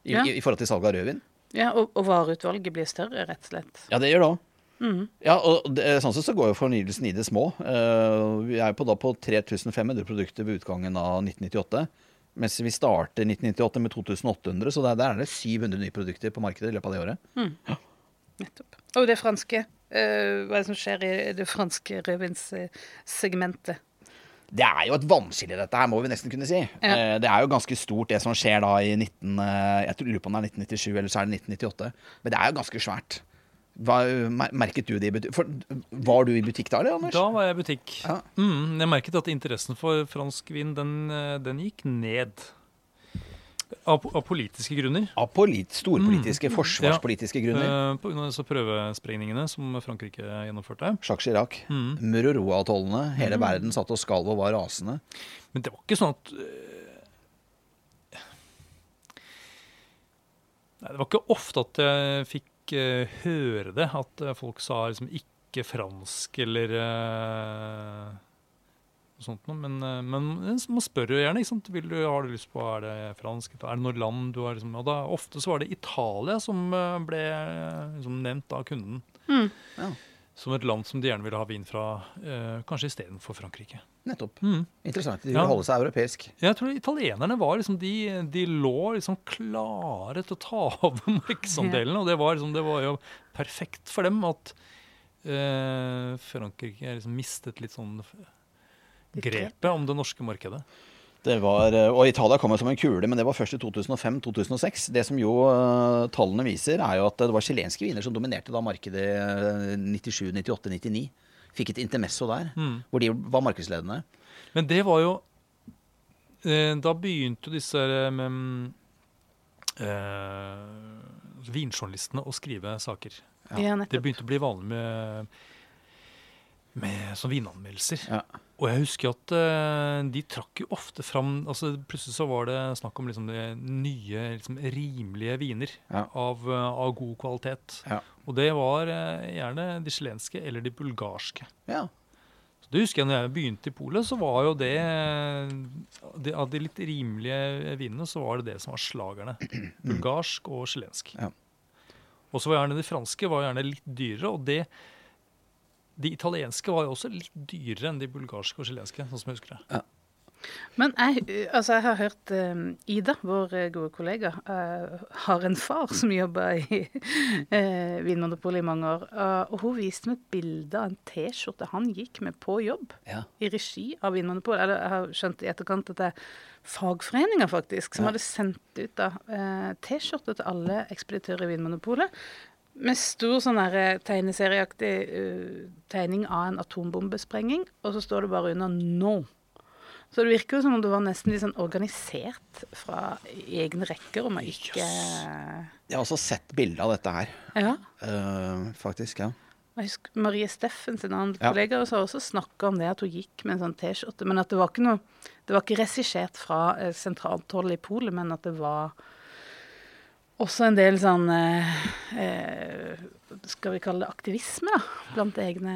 i, Ja. i, i forhold til salg av rødvin. Ja, og, og vareutvalget blir større, rett og slett. Ja, det gjør det òg. Ja, og det, sånn sett så går jo fornyelsen i det små. Eh, vi er på, da på 3500 produkter ved utgangen av 1998. Mens vi starter 1998 med 2800, så der, der er det 700 nye produkter på markedet i løpet av det året. Nettopp. Og det franske. Uh, hva er det som skjer i det franske rødvinssegmentet? Det er jo et vannskille, dette her, må vi nesten kunne si. Ja. Eh, Det er jo ganske stort, det som skjer da i 19, eh, jeg tror- lurer på om det er 1997 eller så er det 1998. Men det er jo ganske svært. Hva, merket du det i butikk? For, var du i butikk da, eller, Anders? Da var jeg i butikk. Ja. Mm, jeg merket at interessen for fransk vin, den, eh, den gikk ned. Av, av politiske grunner. Av polit, storpolitiske, forsvarspolitiske grunner. Eh, på grunn av disse prøvesprengningene som Frankrike gjennomførte. Jacques Chirac. Mm. Muroroa-atollene. Hele verden satt og skalv og var rasende. Men det var ikke sånn at eh, Nei, Det var ikke ofte at jeg fikk eh, høre det, at eh, folk sa liksom ikke fransk eller eh, noe sånt noe. Men, eh, men man spør jo gjerne. ikke sant? Vil du, har du lyst på er det fransk? Er det noe land du har liksom, og da, Ofte så var det Italia som eh, ble eh, liksom, nevnt av kunden. Ja. Som et land som de gjerne ville ha vin fra, eh, kanskje istedenfor Frankrike. Nettopp. Mm. Interessant. De vil Ja. holde seg europeisk. Jeg tror italienerne var liksom, de, de lå liksom klare til å ta over markedsandelen. Og det var, liksom, det var jo perfekt for dem at eh, Frankrike liksom mistet litt sånn grepet om det norske markedet. Det var, eh, og Italia kom jo som en kule, men det var først i 2005-2006. Det som jo uh, tallene viser, er jo at det var chilenske viner som dominerte da markedet eh, 97, 98, 99. Fikk et intermesso der, Mm. hvor de var markedsledende. Men det var jo eh, Da begynte disse eh, med, eh, vinjournalistene å skrive saker. Ja. Ja, Det begynte å bli vanlig med, med sånn vinanmeldelser. Ja. Og jeg husker at uh, de trakk jo ofte fram altså Plutselig så var det snakk om liksom det nye, liksom rimelige viner Ja. av, uh, av god kvalitet. Ja. Og det var uh, gjerne de chilenske eller de bulgarske. Ja. Så det husker jeg når jeg begynte i Polet, så var jo det, det Av de litt rimelige vinene, så var det det som var slagerne. Bulgarsk og chilensk. Ja. Og så var gjerne de franske var gjerne litt dyrere, og det de italienske var jo også litt dyrere enn de bulgarske og chilenske. sånn som jeg husker det. Men jeg, altså jeg har hørt eh, Ida, vår eh, gode kollega, uh, har en far som jobber i uh, Vinmonopolet i mange år. Uh, og hun viste meg et bilde av en T-skjorte han gikk med på jobb. Ja. I regi av Vinmonopolet. Eller jeg har skjønt i etterkant at det er fagforeninger, faktisk, som Ja. hadde sendt ut da eh, T-skjorte til alle ekspeditører i Vinmonopolet. Med stor sånn eh, tegneserieaktig uh, tegning av en atombombesprenging, og så står det bare under 'nå'. Så det virker jo som om det var nesten litt sånn organisert fra egne rekker, om jeg ikke Jeg har også sett bilde av dette her, Ja. Uh, faktisk. ja. Jeg husker Marie Steffen, sin annen Ja. kollega, har også snakka om det at hun gikk med en sånn T-skjorte. Men at det var ikke noe Det var ikke regissert fra eh, sentralt hold i Polet, men at det var også en del sånn eh, eh, Skal vi kalle det aktivisme, da? Blant egne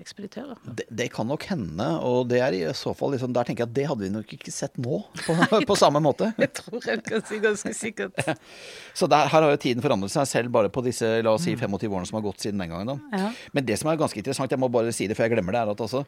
ekspeditører. Det, det kan nok hende, og det er i så fall liksom, der tenker jeg at det hadde vi nok ikke sett nå på, på samme måte. Jeg tror jeg kan si ganske sikkert. Så der, her har jo tiden forandret seg selv bare på disse la oss si 25 årene som har gått siden den gangen. Ja. Men det som er ganske interessant, jeg må bare si det før jeg glemmer det, er at altså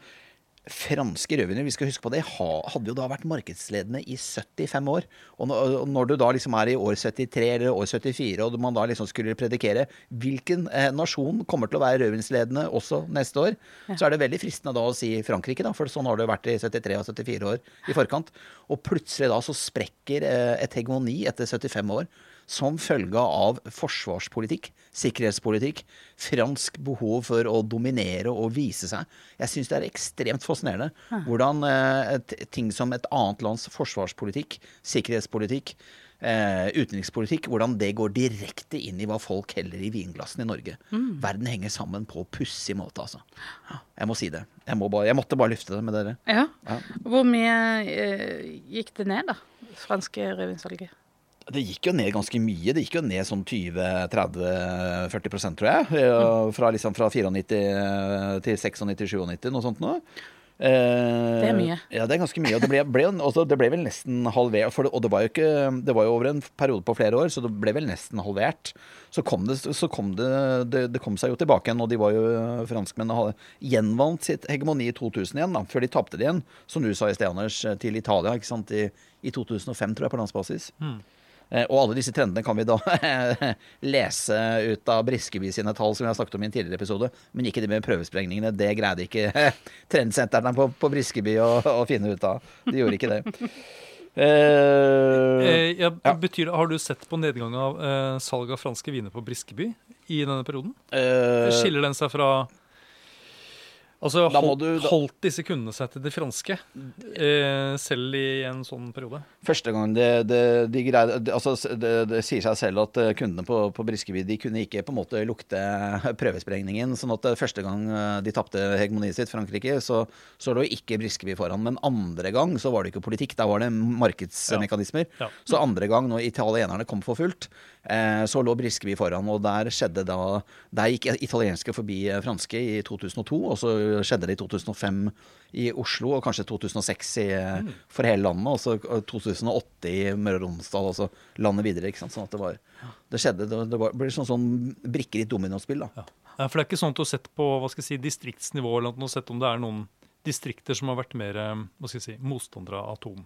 Franske rødviner, vi skal huske på det, hadde jo da vært markedsledende i 75 år. Og når, du da liksom er i år 73 eller år 74, og man da liksom skulle predikere hvilken eh, nasjon kommer til å være rødvinsledende også neste år, så er det veldig fristende da å si Frankrike, da, for sånn har det vært i 73 og 74 år i forkant. Og plutselig da så sprekker eh, et hegemoni etter 75 år som følge av forsvarspolitikk, sikkerhetspolitikk, fransk behov for å dominere og vise seg. Jeg syns det er ekstremt fascinerende hvordan eh, et, ting som et annet lands forsvarspolitikk, sikkerhetspolitikk, eh, utenrikspolitikk, hvordan det går direkte inn i hva folk heller i vinglassene i Norge. Verden henger sammen på pussig måte, altså. Jeg må si det. Jeg, må bare, jeg måtte bare lufte det med dere. Ja. Ja. Hvor mye eh, gikk det ned, da? Franske rødvinssalget? Det gikk jo ned ganske mye. Det gikk jo ned sånn 20-30-40% tror jeg. Eh, Fra, liksom fra 94 til 96-97, noe sånt nå. Eh, Det er mye. Ja, det er ganske mye. Og det ble, ble, også, det ble vel nesten halvert. For det, og det var jo ikke Det var jo over en periode på flere år, så det ble vel nesten halvert. Så kom det, så kom det, kom seg jo tilbake igjen, og de var jo franskmennene hadde gjenvant sitt hegemoni i 2000 igjen, da, før de tapte det igjen, som du sa i sted, Anders, til Italia ikke sant, i, i 2005, tror jeg, på landsbasis. Eh, Og alle disse trendene kan vi da lese ut av Briskeby sine tall, som vi har snakket om i en tidligere episode. Men ikke det med prøvesprengningene. Det greide ikke trendsentrene på, på Briskeby å, å finne ut av. De gjorde ikke det. Eh, Eh, Ja. betyr Har du sett på nedgang av eh, salg av franske viner på Briskeby i denne perioden? eh, Skiller den seg fra Altså, Da må holdt, du- da- holdt disse kundene seg til det franske eh, selv i en sånn periode? Første gang det, det, de greide, det, altså, det, sier seg selv at eh, kundene på, på Briskeby de kunne ikke på en måte lukte prøvesprengningen. sånn at eh, første gang eh, de tapte hegemoniet sitt, Frankrike, så, så lå ikke Briskeby foran. Men andre gang så var det ikke politikk, der var det markedsmekanismer. Ja. Så andre gang, når italienerne kom for fullt, så lå Briskeby foran. Og der skjedde da Der gikk italienske forbi eh, franske i 2002, og så skjedde det i 2005 i Oslo, og kanskje 2006 i, eh, for hele landet, og så eh, 2008 i Møre og Romsdal, og så landet videre. ikke sant? Sånn at det var Det skjedde, det, det var, ble sånn, sånn brikker i et dominospill, da. Ja. For det er ikke sånn at du har sett på hva skal jeg si, distriktsnivå eller noe, sett om det er noen distrikter som har vært mer eh, hva skal jeg si, motstandere av atom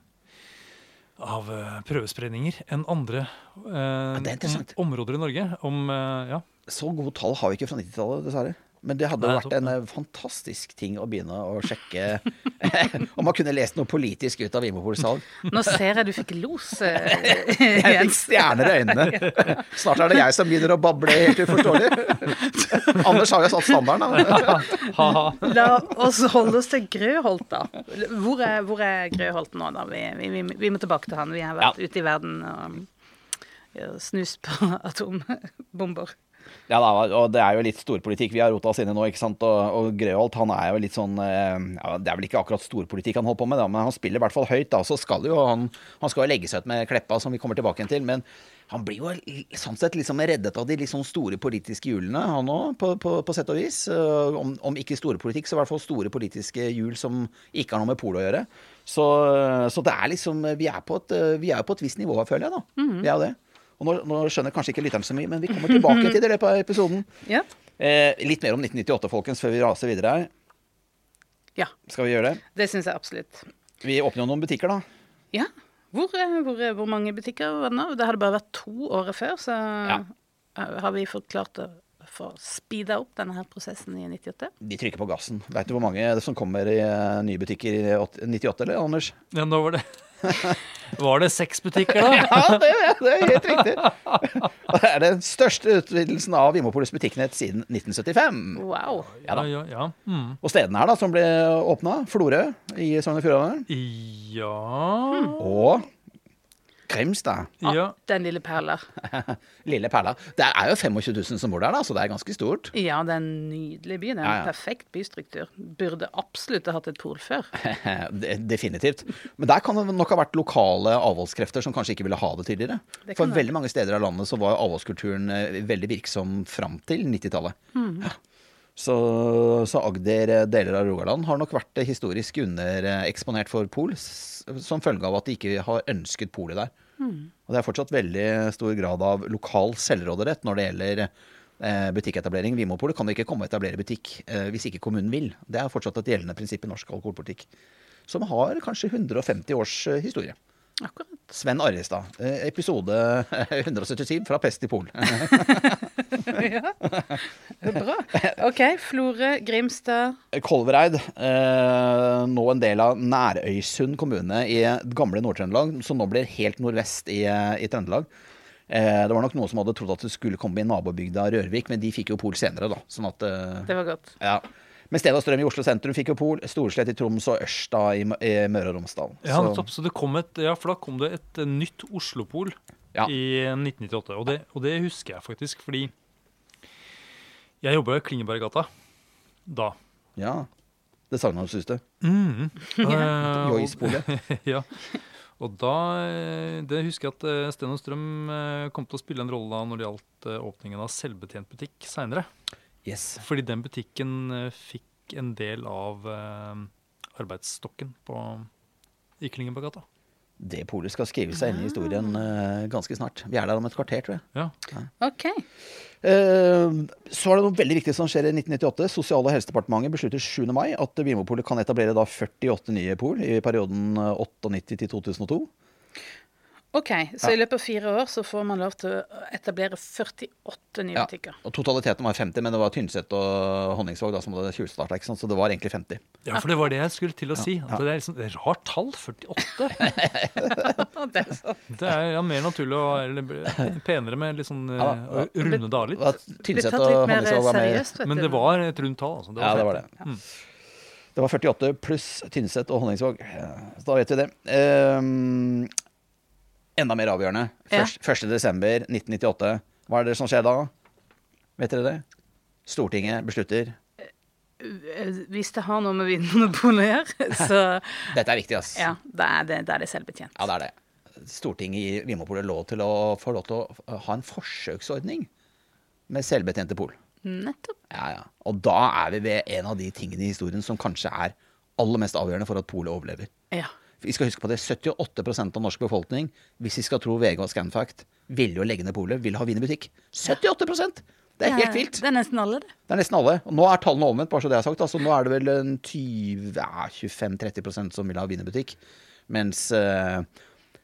av prøvesprengninger enn andre eh, om- områder i Norge. Om, eh, ja. Så gode tall har vi ikke fra 90-tallet, dessverre. Men det hadde Nei, vært en eh, fantastisk ting å begynne å sjekke om man kunne lest noe politisk ut av Vinmonopolets salg. Nå ser jeg du fikk los, eh, Jeg fikk stjerner i øynene. Snart er det jeg som begynner å bable helt uforståelig. Anders har jo satt standarden. Da. La oss holde oss til Grøholt, da. Hvor er, hvor er Grøholt nå, da? Vi, vi, vi, vi må tilbake til han. Vi har vært ute i verden og snust på atombomber. Ja da, og det er jo litt storpolitikk vi har rota oss inn i nå, ikke sant. Og, og Grøholt han er jo litt sånn eh, ja, Det er vel ikke akkurat storpolitikk han holder på med, da, men han spiller i hvert fall høyt. da, Så skal jo han Han skal jo legge seg ut med Kleppa, som vi kommer tilbake til. Men han blir jo sånn sett liksom reddet av de sånn store politiske hjulene, han òg, på, på, på sett og vis. Eh, Om, om ikke storpolitikk, så i hvert fall store politiske hjul som ikke har noe med polo å gjøre. Så, så det er liksom Vi er på et, vi er på et visst nivå, føler jeg, da. Vi er jo det. Og nå, nå skjønner kanskje ikke lytteren så mye, men vi kommer tilbake til det i løpet av episoden. Ja. Eh, litt mer om 1998, folkens, før vi raser videre her. ja. Skal vi gjøre det? Det syns jeg absolutt. Vi åpner jo noen butikker, da. Ja. Hvor, eh, hvor, hvor mange butikker var det nå? Det hadde bare vært to året før, så Ja. eh, har vi fått klart å få speeda opp denne her prosessen i 98. De trykker på gassen. Veit du hvor mange det som kommer i eh, nye butikker i åt- 98, eller, Anders? Ja, nå var det Var det seks butikker, da? Ja, det, er- det er helt riktig. Og det er den største utvidelsen av Vimopolis butikknett siden 1975. Wow. Ja ja, ja. Mm. Og stedene her da, som ble åpna, Florø i Sogn og Fjordane, Ja og Grimstad, Ja. Den lille perler. Lille perler. Det er jo 25 000 som bor der, da, så det er ganske stort. Ja, det er en nydelig by. Det er en Ja, ja. perfekt bystruktur. Burde absolutt ha hatt et pol før. Definitivt. Men der kan det nok ha vært lokale avholdskrefter som kanskje ikke ville ha det tidligere. Det For veldig mange steder av landet så var avholdskulturen eh, veldig virksom fram til 90-tallet. Mm. Ja. Så, så Agder, eh, deler av Rogaland, har nok vært eh, historisk undereksponert for pol, som følge av at de ikke har ønsket polet der. Mm. Og det er fortsatt veldig stor grad av lokal selvråderett når det gjelder eh, butikketablering. Vinmonopolet kan ikke komme og etablere butikk eh, hvis ikke kommunen vil. Det er fortsatt et gjeldende prinsipp i norsk alkoholpolitikk. Som har kanskje 150 års eh, historie. Akkurat. Sven Arrestad, episode 177 fra Pest i Pol. ja. Det er bra. OK. Florø, Grimstad. Kolvereid, eh, nå en del av Nærøysund kommune i gamle Nord-Trøndelag, som nå blir helt nordvest i, i Trøndelag. Eh, det var nok noen som hadde trodd at det skulle komme i nabobygda Rørvik, men de fikk jo Pol senere, da. Sånn at eh, Det var godt. Ja. Men Sted og Strøm i Oslo sentrum fikk jo Pol, Storslett i Troms og Ørsta i, i Møre og Romsdal. Ja, Så- nettopp. Så det kom et, ja, for da kom det et nytt nytt Oslopol Ja. i 1998. Og det, og det husker jeg faktisk, fordi jeg jobba i Klingeberggata da. Ja. Det sagna du syns du? Mm. Eh, Joyce-polet. ja. Og da eh, Det husker jeg at eh, Sten og Strøm kom til å spille en rolle da når det gjaldt åpningen av selvbetjent butikk seinere. Yes. Fordi den butikken fikk en del av arbeidsstokken på, i Klingeberggata. Det polet skal skrive seg inn i historien uh, ganske snart. Vi er der om et kvarter, tror jeg. Ja. OK. Uh, så er det noe veldig viktig som skjer i 1998. Sosial- og helsedepartementet beslutter 7. mai at Vinmopolet kan etablere da 48 nye pol i perioden eh, 98 til 2002. Ok, Så i løpet av fire år så får man lov til å etablere 48 nye Ja. butikker. Og Totaliteten var 50, men det var Tynset og Honningsvåg da, som hadde tjuvstarta. Så det var egentlig 50. ja, for det var det jeg skulle til å si. At det er liksom et rart tall. 48. Det er sånn. Det er ja, mer naturlig og eller, penere med litt sånn eh, Ja, å runde det av litt. Og Tynset og Honningsvåg var med. seriøst, Men det var et rundt tall. Altså. Ja, det var det. Mm. Det var 48 pluss Tynset og Honningsvåg. Så da vet vi det. Ehm, enda mer avgjørende. Først, 1. desember 1998. Hva er det som skjer da? Vet dere det? Stortinget beslutter Eh, Hvis det har noe med Vinmonopolet å gjøre, så Dette er viktig, ass. ja, da er det, da er det selvbetjent. Ja, det er det. Stortinget gir Vinmonopolet lov til å få lov til å ha en forsøksordning med selvbetjente pol. Nettopp. Ja, ja. Og da er vi ved en av de tingene i historien som kanskje er aller mest avgjørende for at polet overlever. Ja. Vi skal huske på det, 78% av norsk befolkning, hvis vi skal tro VG og Scanfact, ville jo legge ned polet, ville ha vin i butikk. 78% Det er helt vilt! Det er nesten alle, det. Det er nesten alle. Og nå er tallene omvendt, bare så det er sagt. Altså, nå er det vel en 20, ja, 25-30% som vil ha vin i butikk. Mens uh,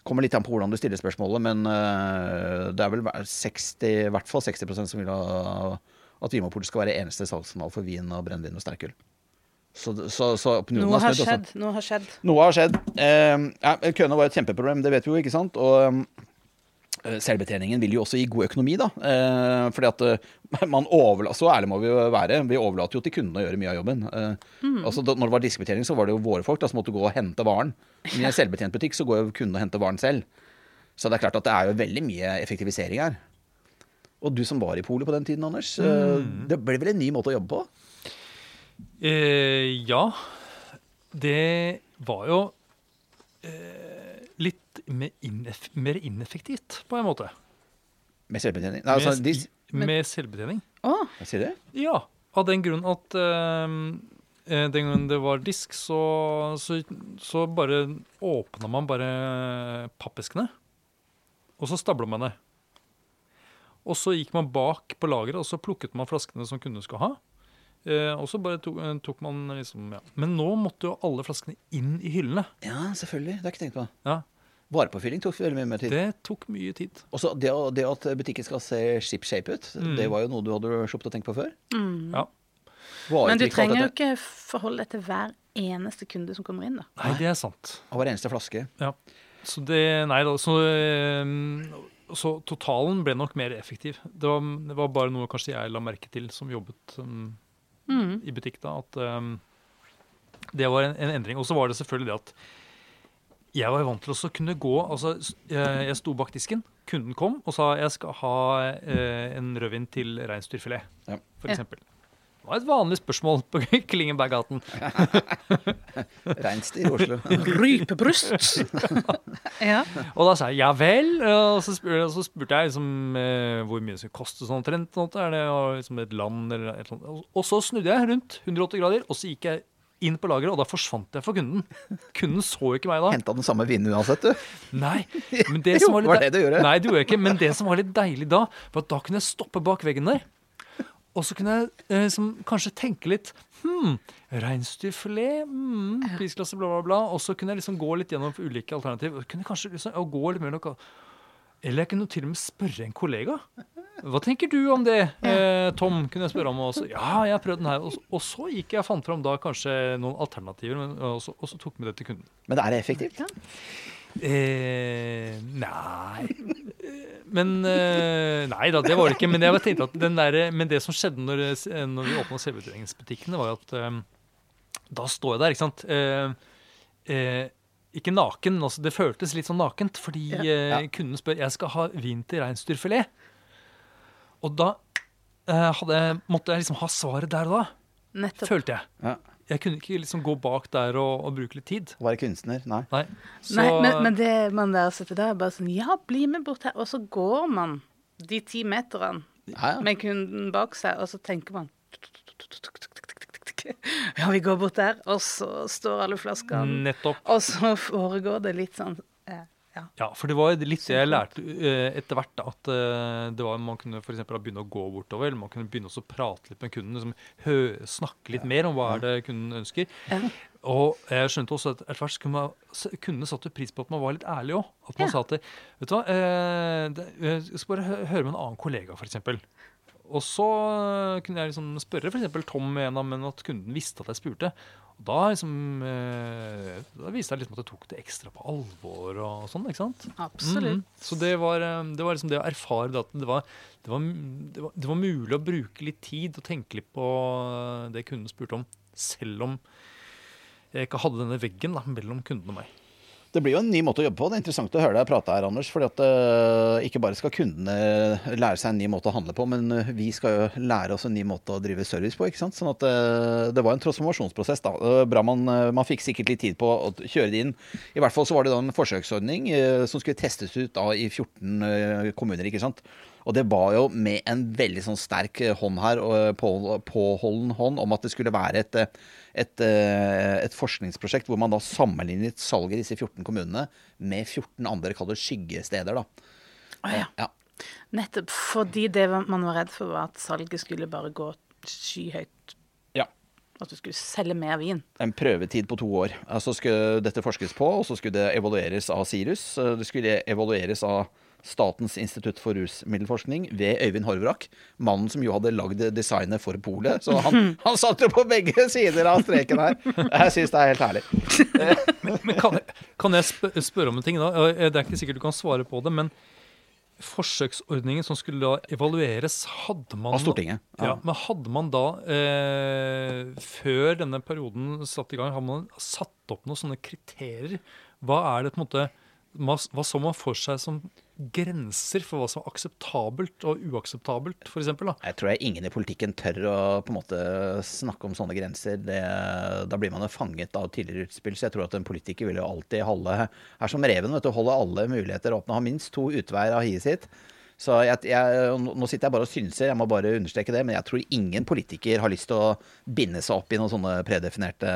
Kommer litt an på hvordan du stiller spørsmålet, men uh, det er vel 60, i hvert fall 60% som vil ha at Vinmonopolet skal være eneste salgskanal for vin og brennevin og sterkøl. Så, så, så opinionen Noe har skjedd. Noe har skjedd. Noe har skjedd. Eh, ja, køene var et kjempeproblem, det vet vi jo, ikke sant? Og eh, selvbetjeningen vil jo også gi god økonomi, da. Eh, fordi at eh, man overlater Så ærlig må vi jo være. Vi overlater jo til kundene å gjøre mye av jobben. Eh, altså, da, når det var diskbetjening, så var det jo våre folk da, som måtte gå og hente varen. Men I en selvbetjent butikk så går jo kunden og henter varen selv. Så det er klart at det er jo veldig mye effektivisering her. Og du som var i polet på den tiden, Anders. Mm. Det ble vel en ny måte å jobbe på? Eh, ja. Det var jo eh, litt mer, ineff mer ineffektivt, på en måte. Med selvbetjening? Nei, altså, med, de, med selvbetjening. Å, hva sier du? Ja, av den grunn at eh, eh, den gangen det var disk, så, så, så bare åpna man bare pappeskene. Og så stabla man det. Og så gikk man bak på lageret, og så plukket man flaskene som kunden skulle ha. Eh, og så bare tok, eh, tok man liksom ja. Men nå måtte jo alle flaskene inn i hyllene. Ja, selvfølgelig. Det har jeg ikke tenkt på. Ja, Varepåfylling tok veldig mye mer tid. Det tok mye tid. Og så det, det at butikken skal se ship shape ut, Mm. det var jo noe du hadde sluppet å tenke på før. Ja. Var Men du trenger jo ikke forholde deg til hver eneste kunde som kommer inn, da. Nei, det er sant. Av hver eneste flaske. Ja. Så det Nei da. Så, eh, så totalen ble nok mer effektiv. Det var, det var bare noe kanskje jeg la merke til som jobbet um, Mm. i butikk, da. At um, det var en, en endring. Og så var det selvfølgelig det at jeg var vant til å kunne gå altså Jeg, jeg sto bak disken, kunden kom og sa jeg skal ha eh, en rødvin til reinsdyrfilet, Ja. for eksempel. Det var et vanlig spørsmål på Klingenberggaten. Reinsdyr i Oslo. Rypebryst! ja. Og da sa jeg ja vel. Og så spurte, så spurte jeg liksom, eh, hvor mye det skulle koste sånn omtrent. Er det og liksom et land eller et eller annet. Og- Og så snudde jeg rundt 180 grader, og så gikk jeg inn på lageret, og da forsvant jeg for kunden. Kunden så jo ikke meg da. Henta den samme vinen uansett, du. Nei, men det som var litt var det det du gjorde? Nei, det gjorde jeg ikke. Men det som var litt deilig da, var at da kunne jeg stoppe bak veggen der. Og så kunne jeg eh, liksom, kanskje tenke litt Hm, reinsdyrfilet, hmm, prisklasse, bla, bla, bla. Og så kunne jeg liksom gå litt gjennom ulike alternativ. Og kunne kanskje liksom, og gå litt mer noe. Eller jeg kunne til og med spørre en kollega. Hva tenker du om det, eh, Tom? kunne jeg spørre om. Også. ja, jeg har prøvd den her. Og så, og så gikk jeg og fant fram da kanskje noen alternativer, men, og, så, og så tok vi det til kunden. Men er det effektivt? Eh, nei Men eh, Nei da, det var det ikke. Men, jeg tenkte at den der, men det som skjedde når, når vi åpna selvbetjeningsbutikkene, var at eh, da står jeg der, ikke sant. Eh, eh, ikke naken, altså det føltes litt sånn nakent, fordi Ja. eh, kunden spør jeg skal ha vin til reinsdyrfilet. Og da eh, hadde, måtte jeg liksom ha svaret der og da, Nettopp. følte jeg. Ja. Jeg kunne ikke liksom gå bak der og, og bruke litt tid. Være kunstner? Nei. Nei. Så, Nei, men, men det man der sitter der, er bare sånn Ja, bli med bort her. Og så går man de ti meterne Ja, ja. med kunden bak seg, og så tenker man Ja, vi går bort der, og så står alle flaskene, Nettopp. og så foregår det litt sånn eh, Ja. Ja, for det var litt det jeg lærte eh, etter hvert. At eh, det var, man kunne for eksempel begynne å gå bortover. eller Man kunne begynne å prate litt med kunden. Liksom, hø, snakke litt mer om hva er det kunden ønsker. Ja. Og jeg skjønte også at etter hvert kunne man, kundene satte pris på at man var litt ærlig òg. At man Ja. sa at vet du hva, eh, jeg skal bare høre med en annen kollega, f.eks. Og så kunne jeg liksom spørre f.eks. Tom en av men at kunden visste at jeg spurte. Og da, liksom, eh, da viste jeg liksom at jeg tok det ekstra på alvor og sånn. ikke sant? Absolutt. Mm. Så det var, eh, det var liksom det å erfare det at det var, det, var, det, var, det var mulig å bruke litt tid og tenke litt på det kunden spurte om, selv om jeg ikke hadde denne veggen da, mellom kunden og meg. Det blir jo en ny måte å jobbe på. Det er interessant å høre deg prate her, Anders. fordi at uh, ikke bare skal kundene lære seg en ny måte å handle på, men eh, vi skal jo lære oss en ny måte å drive service på. ikke sant? Sånn at uh, det var en transformasjonsprosess. da. Bra man, man fikk sikkert litt tid på å kjøre det inn. I hvert fall så var det da en forsøksordning som skulle testes ut da i 14 eh, kommuner. ikke sant? Og det var jo med en veldig sånn sterk eh, hånd her, og på, påholden hånd, om at det skulle være et, eh, et, eh, et forskningsprosjekt hvor man da sammenlignet salget i disse 14 kommunene med 14 andre kall skyggesteder. da. Å ja. Ja. Nettopp fordi det man var redd for, var at salget skulle bare gå skyhøyt. Ja. At du skulle selge mer vin. En prøvetid på to år. Altså skulle dette forskes på, og så skulle det evalueres av Sirus. Eh, Det skulle evalueres av Statens institutt for rusmiddelforskning ved Øyvind Horvrak. Mannen som jo hadde lagd designet for polet. Så han, han satt jo på begge sider av streken her. Jeg syns det er helt herlig. Men, men kan, jeg, kan jeg spørre om en ting? da? Eh, Det er ikke sikkert du kan svare på det, men forsøksordningen som skulle da evalueres, hadde man Av Stortinget. Ja. men hadde man da, eh, før denne perioden satt i gang, hadde man satt opp noen sånne kriterier? Hva er det på en måte hva, hva så man for seg som grenser for hva som er akseptabelt og uakseptabelt, f.eks.? Jeg tror jeg ingen i politikken tør å på en måte snakke om sånne grenser. Det, da blir man jo fanget av tidligere utspill. Så jeg tror at en politiker vil jo alltid holde er som reven, vet du, holde alle muligheter åpne. Ha minst to utveier av hiet sitt. Så jeg, jeg, nå sitter jeg bare og synser, jeg må bare understreke det. Men jeg tror ingen politiker har lyst til å binde seg opp i noen sånne predefinerte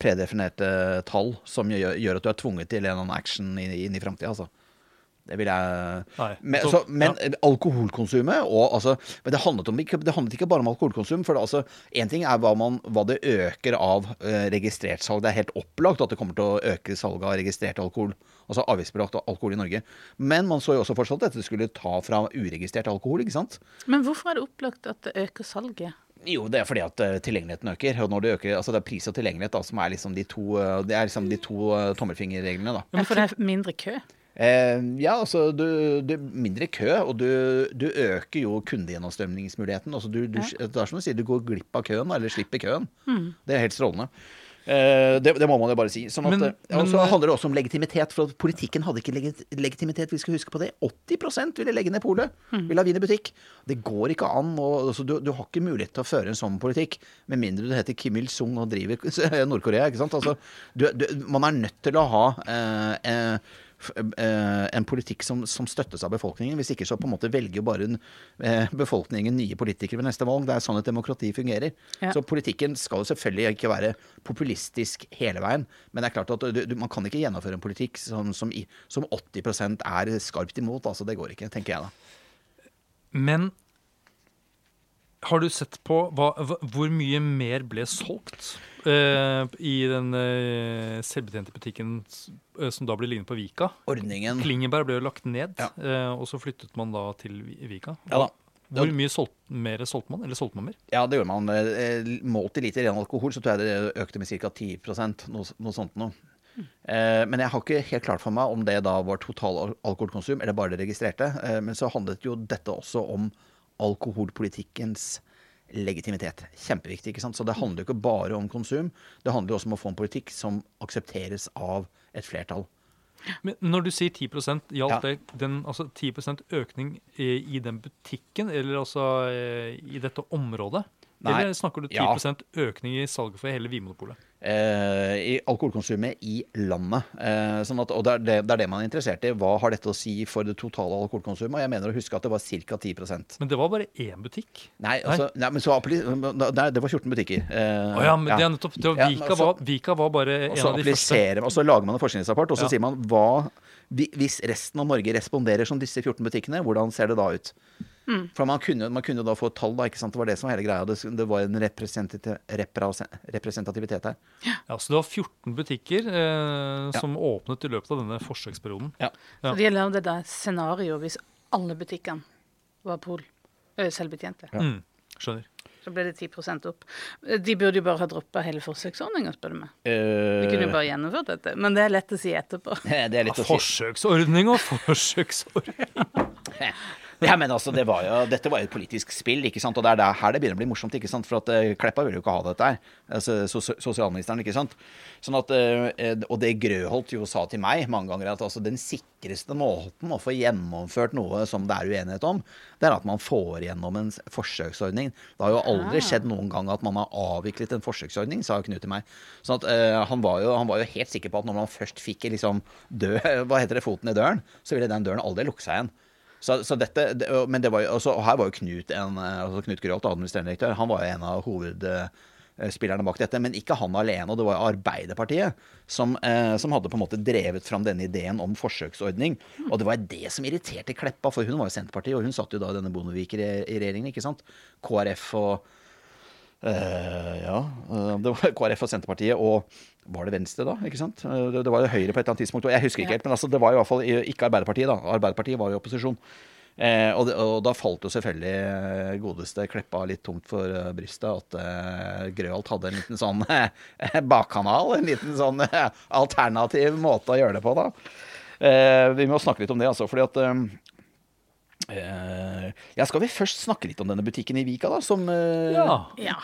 predefinerte tall som gjør, gjør at du er tvunget til en annen action inn, inn i framtida. Altså. Det vil jeg Men, Så- så, men ja. alkoholkonsumet og altså Men det handlet, om, det handlet ikke bare om alkoholkonsum. For det, altså, en ting er hva, man, hva det øker av eh, registrert salg. Det er helt opplagt at det kommer til å øke salget av registrert alkohol. Altså avgiftsbelagt alkohol i Norge. Men man så jo også fortsatt at dette skulle ta fra uregistrert alkohol, ikke sant? Men hvorfor er det opplagt at det øker salget? Jo, det er fordi at eh, tilgjengeligheten øker. Og når det øker, altså det er pris og tilgjengelighet da, som er liksom de to, eh, det er liksom de to eh, tommelfingerreglene. da. Ja, for det er mindre kø. Eh, ja, altså du, du mindre kø, og du, du øker jo kundegjennomstrømningsmuligheten. Altså, du, du, Det er som du sier, du går glipp av køen, eller slipper køen. Det er helt strålende. Eh, det, det må man jo bare si. Sånn at, Men- eh, og så handler det også om legitimitet, for at politikken hadde ikke legit legitimitet. Vi skal huske på det. 80% ville legge ned polet. Ville ha vin i butikk. Det går ikke an. Og, altså, du, du har ikke mulighet til å føre en sånn politikk med mindre du heter Kim Il-sung og driver Nord-Korea. Altså, man er nødt til å ha eh, eh, en politikk som, som støttes av befolkningen. Hvis ikke så på en måte velger jo bare en, eh, befolkningen nye politikere ved neste valg. Det er sånn et demokrati fungerer. Ja. Så politikken skal jo selvfølgelig ikke være populistisk hele veien. Men det er klart at du, du, man kan ikke gjennomføre en politikk som, som, som 80% er skarpt imot. Altså, det går ikke, tenker jeg da. Men har du sett på hva, hvor mye mer ble solgt uh, i den uh, selvbetjente butikken eh, som da ble liggende på Vika? Ordningen Klingeberg ble jo lagt ned, Ja. og så flyttet man da til Vika. Ja da. Hvor mye solgt, mer solgte man? Eller solgte man mer? Ja, det gjorde man. Målt i liter ren alkohol, så tror jeg det økte med ca. 10 noe, noe sånt noe. Eh, men jeg har ikke helt klart for meg om det da var total alkoholkonsum eller bare det registrerte. Men så handlet jo dette også om alkoholpolitikkens legitimitet. Kjempeviktig. ikke sant? Så det handler jo ikke bare om konsum. Det handler jo også om å få en politikk som aksepteres av et flertall. Men når du sier 10 gjaldt Ja. det den, altså 10% økning i, i den butikken, eller altså eh, i dette området? Nei. Eller snakker du 10 Ja. økning i salget for hele Vinmonopolet? eh, i alkoholkonsumet i landet. Eh, sånn at, og det er det, det er det man er interessert i. Hva har dette å si for det totale alkoholkonsumet? Og jeg mener å huske at det var ca. 10% Men det var bare én butikk. Nei, altså, nei. men så nei, det var 14 butikker. Eh, oh, ja, men det er nettopp det var, Ja, så, Vika, var, Vika var bare en av de første. og så lager man en forskningsrapport, og så Ja. sier man hva Hvis resten av Norge responderer som disse 14 butikkene, hvordan ser det da ut? For man kunne, man kunne da få et tall, da. ikke sant? Det var det som var hele greia. Det, det var en representativitet her. Ja, så det var 14 butikker eh, Ja. som åpnet i løpet av denne forsøksperioden. Ja. Ja. Så det gjelder det der scenario hvis alle butikkene var pol, selvbetjente. Mm, skjønner. Så ble det 10 opp. De burde jo bare ha droppa hele forsøksordninga, spør du meg. De Eh, kunne jo bare gjennomført dette. Men det er lett å si etterpå. det er litt å si. Forsøksordning og forsøksordning. Ja, men altså, det var jo, Dette var jo et politisk spill, ikke sant? og det er der, her det begynner å bli morsomt. ikke sant? For at uh, Kleppa ville jo ikke ha dette her. Altså, sos sosialministeren, ikke sant. Sånn at, uh, Og det Grøholt jo sa til meg mange ganger, at altså, den sikreste måten å få gjennomført noe som det er uenighet om, det er at man får gjennom en forsøksordning. Det har jo aldri Ah. skjedd noen gang at man har avviklet en forsøksordning, sa Knut til meg. Sånn at uh, han, var jo, han var jo helt sikker på at når man først fikk liksom dø, hva heter det, foten i døren, så ville den døren aldri lukke seg igjen. Så, så dette, det, men det var jo, også, og her var jo Knut en, eh, altså Knut Grøholt, administrerende direktør, han var jo en av hovedspillerne bak dette. Men ikke han alene. og Det var jo Arbeiderpartiet som, eh, som hadde på en måte drevet fram denne ideen om forsøksordning. Og det var det som irriterte Kleppa, for hun var jo Senterpartiet, og hun satt jo da denne Bondevik i i regjeringen, ikke sant. KrF og eh, ja, eh, det var KrF og Senterpartiet og var det Venstre da? ikke sant? Eh, Det, det var jo Høyre på et eller annet tidspunkt. og Jeg husker ikke Ja. helt, men altså, det var i hvert fall ikke Arbeiderpartiet. da. Arbeiderpartiet var i opposisjon. Eh, og, det, og da falt jo selvfølgelig eh, godeste Kleppa litt tungt for eh, brystet at eh, Grøholt hadde en liten sånn eh, bakkanal. En liten sånn eh, alternativ måte å gjøre det på, da. Eh, vi må snakke litt om det, altså. fordi at ja, Skal vi først snakke litt om denne butikken i Vika, da? Som Ja. Ja.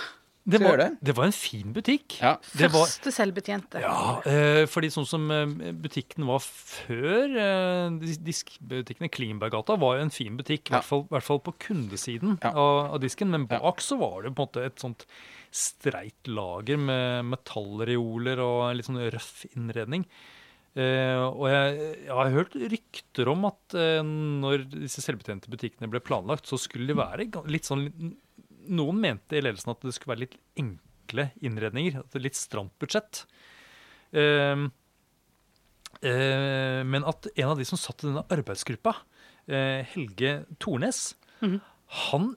Det var, det? det var en fin butikk. Ja. Det var, Første selvbetjente. ja, eh, fordi sånn som eh, butikken var før eh, dis- Diskbutikkene Klinberggata var jo en fin butikk, i Ja. hvert, fall, hvert fall på kundesiden Ja. av, av disken. Men Ja. bak så var det på en måte et sånt streit lager med metallreoler og en litt sånn røff innredning. Eh, og jeg, jeg har hørt rykter om at eh, når disse selvbetjente butikkene ble planlagt, så skulle de være litt sånn Noen mente i ledelsen at det skulle være litt enkle innredninger. At det er litt stramt budsjett. Eh, Eh, men at en av de som satt i denne arbeidsgruppa, eh, Helge Tornes, han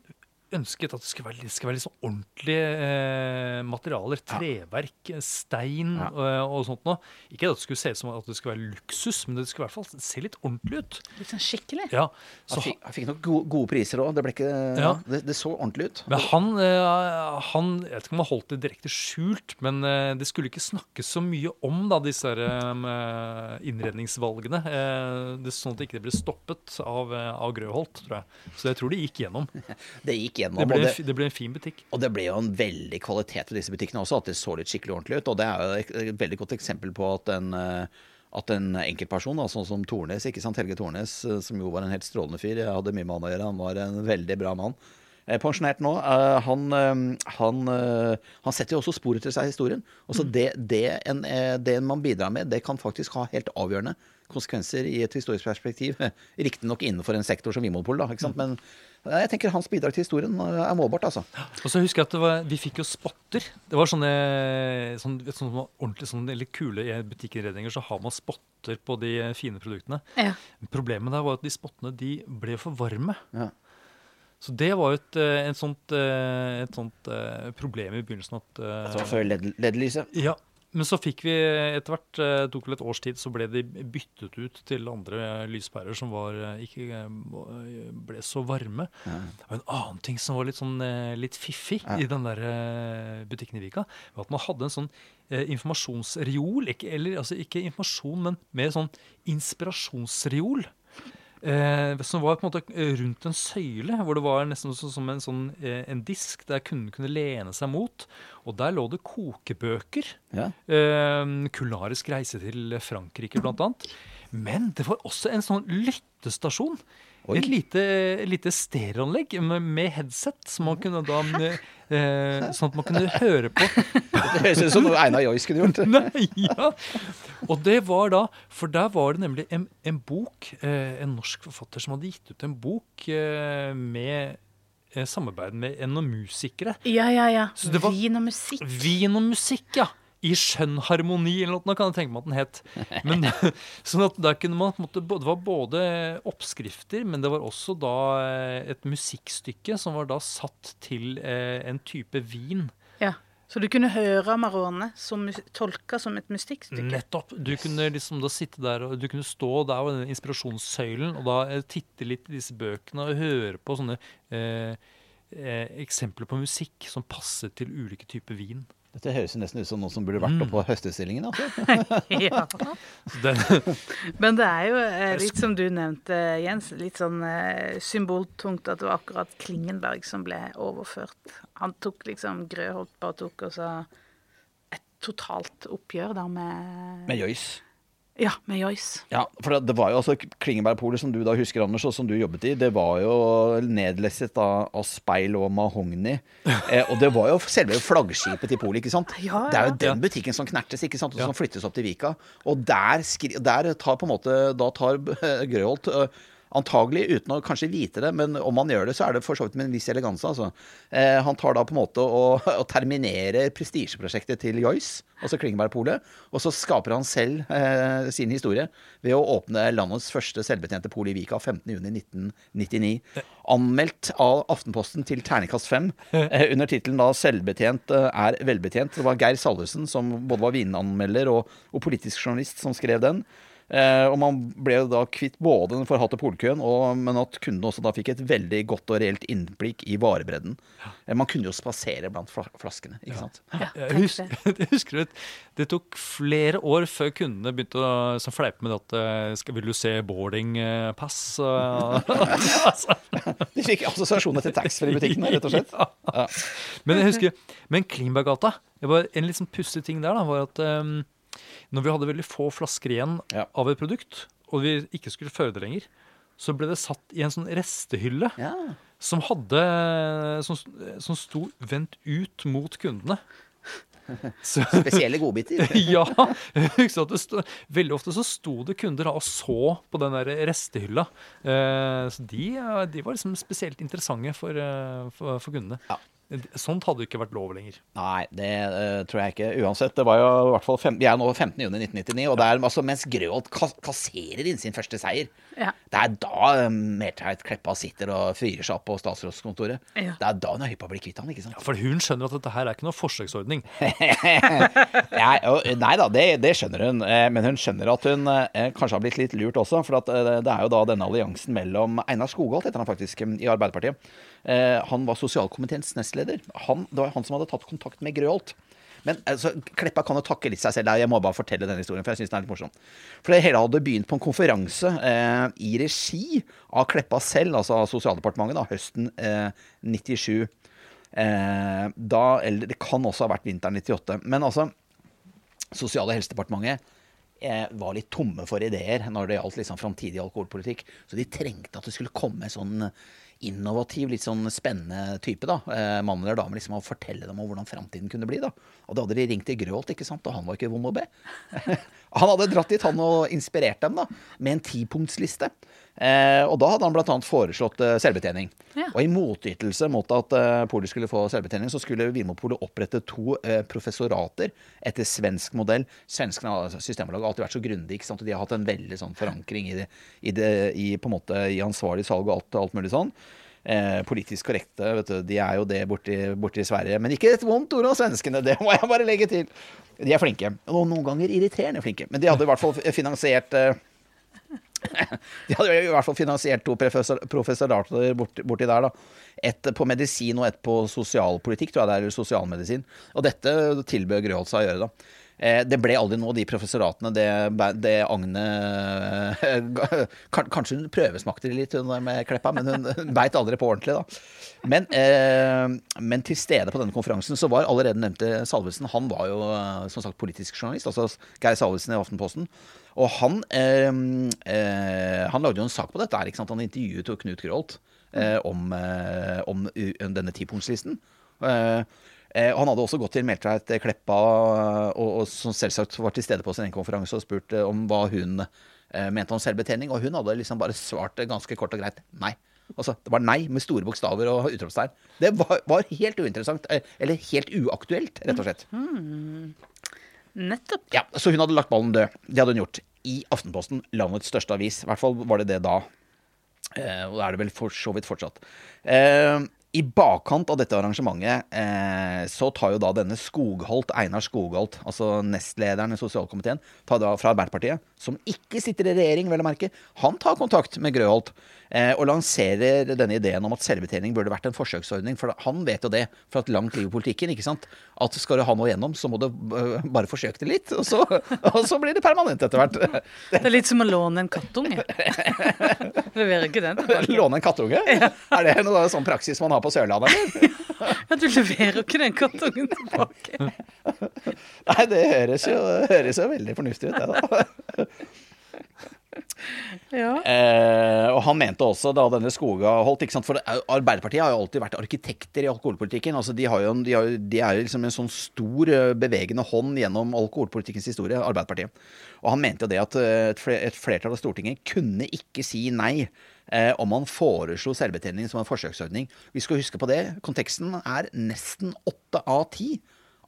ønsket at det skulle være, det skulle være litt sånn ordentlige eh, materialer. Treverk, stein Ja. og, og sånt noe. Ikke at det skulle se ut som at det skulle være luksus, men det skulle i hvert fall se litt ordentlig ut. Litt sånn skikkelig. Ja, så Han fikk, han fikk nok gode, gode priser òg. Det, ja, det, det så ordentlig ut. Men han, eh, han Jeg vet ikke om han holdt det direkte skjult, men eh, det skulle ikke snakkes så mye om da, disse her, eh, innredningsvalgene. Eh, det, sånn at det ikke ble stoppet av, eh, av Grøholt, tror jeg. Så jeg tror det gikk gjennom. Det gikk Det gjennom. ble, og en det, det ble en fin butikk. Og det ble jo en veldig kvalitet ved disse butikkene også, at det så litt skikkelig ordentlig ut. Og det er jo et, veldig godt eksempel på at en, eh, at en enkeltperson, da, sånn som Tornes, ikke sant, Helge Tornes, eh, som jo var en helt strålende fyr, jeg hadde mye med han å gjøre, han var en veldig bra mann. Eh, Pensjonert nå. eh, Han, eh, han, han setter jo også spor etter seg i historien. Også det, det, en, det man bidrar med, det kan faktisk ha helt avgjørende konsekvenser i et historisk perspektiv. Riktignok innenfor en sektor som Vinmonopol, da, ikke sant? men eh, jeg tenker hans bidrag til historien er målbart, altså. Og så husker jeg at det var, vi fikk jo spotter. Det var sånne, sånne, sånne ordentlig sånne litt kule i butikkinnredninger, så har man spotter på de fine produktene. Ja. Problemet der var at de spottene de ble for varme. Ja. Så det var jo et, et sånt, eh, et sånt eh, problem i begynnelsen at eh, Det var før LED- LED-lyset. Ja, men så fikk vi etter hvert, eh, det tok vel et års tid, så ble de byttet ut til andre lyspærer som var, eh, ikke eh, ble så varme. Og en annen ting som var litt sånn eh, litt fiffig Ja. i den der eh, butikken i Vika, var at man hadde en sånn eh, informasjonsreol. Ikke, eller altså ikke informasjon, men mer sånn inspirasjonsreol. Eh, som var på en måte eh, rundt en søyle, hvor det var nesten som en, sånn, eh, en disk der kunden kunne lene seg mot. Og der lå det kokebøker. Ja. Eh, kulinarisk reise til Frankrike, blant annet. Men det var også en sånn lyttestasjon. Oi. Et lite, lite stereoanlegg med, headset, som man kunne da eh, Sånn at man kunne høre på Det høres ut som noe Einar Joyce kunne gjort. Nei, ja. Og det var da For der var det nemlig en, en bok, eh, en norsk forfatter som hadde gitt ut en bok eh, med eh, samarbeid med noen musikere. Ja, ja, ja. Var- Vin og musikk. Vin og musikk, ja. I skjønn harmoni, eller noe, kan jeg tenke meg at den het. Men, sånn at der kunne man måtte, Det var både oppskrifter, men det var også da eh, et musikkstykke som var da satt til eh, en type vin. Ja. Så du kunne høre Marone som tolka som et mystikkstykke? Nettopp. Du kunne liksom da sitte der og du kunne stå der ved den inspirasjonssøylen og da eh, titte litt i disse bøkene og høre på sånne eh, eh, eksempler på musikk som passer til ulike typer vin. Dette høres nesten ut som noen som burde vært oppe på høstestillingen. Altså. ja. Men det er jo eh, litt som du nevnte, Jens, litt sånn eh, symboltungt at det var akkurat Klingenberg som ble overført. Han tok liksom Grøholt bare tok og så et totalt oppgjør der med Med Joyce. Ja, med Joyce. Ja, for det, var jo altså Klingebergpolet, som du da husker, Anders, og som du jobbet i, det var jo nedlesset av, av speil og mahogni. Eh, og det var jo selve flaggskipet til polet, ikke sant? Ja, Det er jo den butikken som knertes, ikke sant? Og Ja. som flyttes opp til Vika. Og der, skri, der tar på en måte Da tar Grøholt Antagelig uten å kanskje vite det, men om han gjør det, så er det for så vidt med en viss eleganse. Altså. Eh, han tar da på en måte og, og terminerer prestisjeprosjektet til Joyce, altså Klingebergpolet, og så skaper han selv eh, sin historie ved å åpne landets første selvbetjente pol i Vika 15.6.1999. Anmeldt av Aftenposten til terningkast fem eh, under tittelen 'Selvbetjent eh, er velbetjent'. Det var Geir Salvesen som både var vinanmelder og, og politisk journalist som skrev den. Eh, og man ble jo da kvitt både den forhatte polkøen, og, men at kundene også da fikk et veldig godt og reelt innblikk i varebredden. Eh, man kunne jo spasere blant flaskene, ikke sant. Ja, jeg husker, jeg husker det, det tok flere år før kundene begynte å som fleipe med at eh, skal, Vil du se boardingpass? altså, De fikk assosiasjoner til taxfree-butikkene, rett og slett. Ja. Men jeg husker, men var En litt sånn pussig ting der da, var at um, når vi hadde veldig få flasker igjen Ja. av et produkt, og vi ikke skulle føre det lenger, så ble det satt i en sånn restehylle Ja. som hadde Som, som sto vendt ut mot kundene. Så, Spesielle godbiter. ja. jeg husker det sto, Veldig ofte så sto det kunder da og så på den der restehylla. Eh, så de, de var liksom spesielt interessante for, eh, for, for kundene. Ja. Sånt hadde jo ikke vært lov lenger. Nei, det uh, tror jeg ikke. Uansett, det var jo i hvert fall fem, Vi er nå 15.6.1999, og det er altså mens Grøholt kas kasserer inn sin første seier. Ja. Det er da um, Merteit Kleppa sitter og fyrer seg opp på statsrådskontoret. Ja. Det er da hun er hypp på å bli kvitt han, ikke sant? For hun skjønner at dette her er ikke noe forsøksordning. Nei, og- nei da, det, det skjønner hun. eh, Men hun skjønner at hun eh, kanskje har blitt litt lurt også. For at, eh, det er jo da denne alliansen mellom Einar Skogholt, heter han faktisk, eh, i Arbeiderpartiet. Eh, Han var sosialkomiteens nestleder. Han, det var han som hadde tatt kontakt med Grøholt. Men altså, Kleppa kan jo takke litt seg selv. Jeg må bare fortelle denne historien, for jeg synes den er litt morsom. For det hele hadde begynt på en konferanse eh, i regi av Kleppa selv, altså av Sosialdepartementet, da, høsten eh, 97. Eh, da, eller det kan også ha vært vinteren 98. Men altså, Sosial- og helsedepartementet eh, var litt tomme for ideer når det gjaldt liksom framtidig alkoholpolitikk. Så de trengte at det skulle komme sånn innovativ, litt sånn spennende type. da, eh, Mann eller dame, liksom, og fortelle dem om hvordan framtiden kunne bli. da. Og da hadde de ringt til Grøholt, ikke sant, og han var ikke vond å be. han hadde dratt dit, han, og inspirert dem da, med en tipunktsliste. Eh, og da hadde han bl.a. foreslått eh, selvbetjening. Ja. Og i motytelse mot at eh, Polet skulle få selvbetjening, så skulle Vinmonopolet opprette to professorater etter svensk modell. Svenskene har altså, har alltid vært så grundig, og de har hatt en veldig sånn forankring i, det, i, det, i, måte, i ansvarlig salg og alt, alt mulig sånn. Eh, politisk korrekte, vet du, de er jo det borti, borti Sverige. Men ikke et vondt ord om svenskene, det må jeg bare legge til. De er flinke. Og noen ganger irriterende flinke. Men de hadde i hvert fall finansiert eh, de hadde i hvert fall finansiert to professor, professorater borti, borti der. da. Ett på medisin og ett på sosialpolitikk, tror jeg det er, eller sosialmedisin. Og dette tilbød Grøholt seg å gjøre, da. Eh, det ble aldri noe, av de professoratene. Det, det Agne kan, Kanskje hun prøvesmakte litt hun med Kleppa, men hun, beit aldri på ordentlig, da. Men, eh, men til stede på denne konferansen så var allerede nevnte Salvesen Han var jo eh, som sagt politisk journalist, altså Geir Salvesen i Aftenposten. Og han, eh, eh, han lagde jo en sak på dette. her, ikke sant? Han intervjuet jo Knut Grålt eh, om, eh, om denne tipunktslisten. Eh, eh, han hadde også gått til Meltveit Kleppa, og, og som selvsagt var til stede på sin egen konferanse og spurt om hva hun eh, mente om selvbetjening. Og hun hadde liksom bare svart ganske kort og greit nei. Altså, det var nei med store bokstaver og utropstegn. Det var, var helt uinteressant. Eller helt uaktuelt, rett og slett. Nettopp. Ja, Så hun hadde lagt ballen død. Det hadde hun gjort. I Aftenposten, landets største avis. I hvert fall var det det da. Eh, og det er det vel for så vidt fortsatt. Eh, I bakkant av dette arrangementet eh, så tar jo da denne Skogholt, Einar Skogholt, altså nestlederen i sosialkomiteen tar da fra Arbeiderpartiet, som ikke sitter i regjering, vel å merke, han tar kontakt med Grøholt eh, og lanserer denne ideen om at selvbetjening burde vært en forsøksordning. For han vet jo det fra et langt liv i politikken, ikke sant. At skal du ha noe igjennom, så må du øh, bare forsøke det litt, og så, og så blir det permanent etter hvert. Det er litt som å låne en kattunge. Leverer ikke den. Låne en kattunge? Er det noe sånn praksis man har på Sørlandet, eller? Ja, du leverer jo ikke den kattungen tilbake. Nei, det høres jo, høres jo veldig fornuftig ut, det, da. Ja. Eh, og han mente også da denne Skoga holdt ikke sant? For er Arbeiderpartiet har jo alltid vært arkitekter i alkoholpolitikken. altså De, jo, de, har, de er liksom en sånn stor eh, bevegende hånd gjennom alkoholpolitikkens historie, Arbeiderpartiet. Og han mente jo det at eh, et flertall av Stortinget kunne ikke si nei eh, om man foreslo selvbetjening som en forsøksordning. Vi skal huske på det. Konteksten er nesten åtte av ti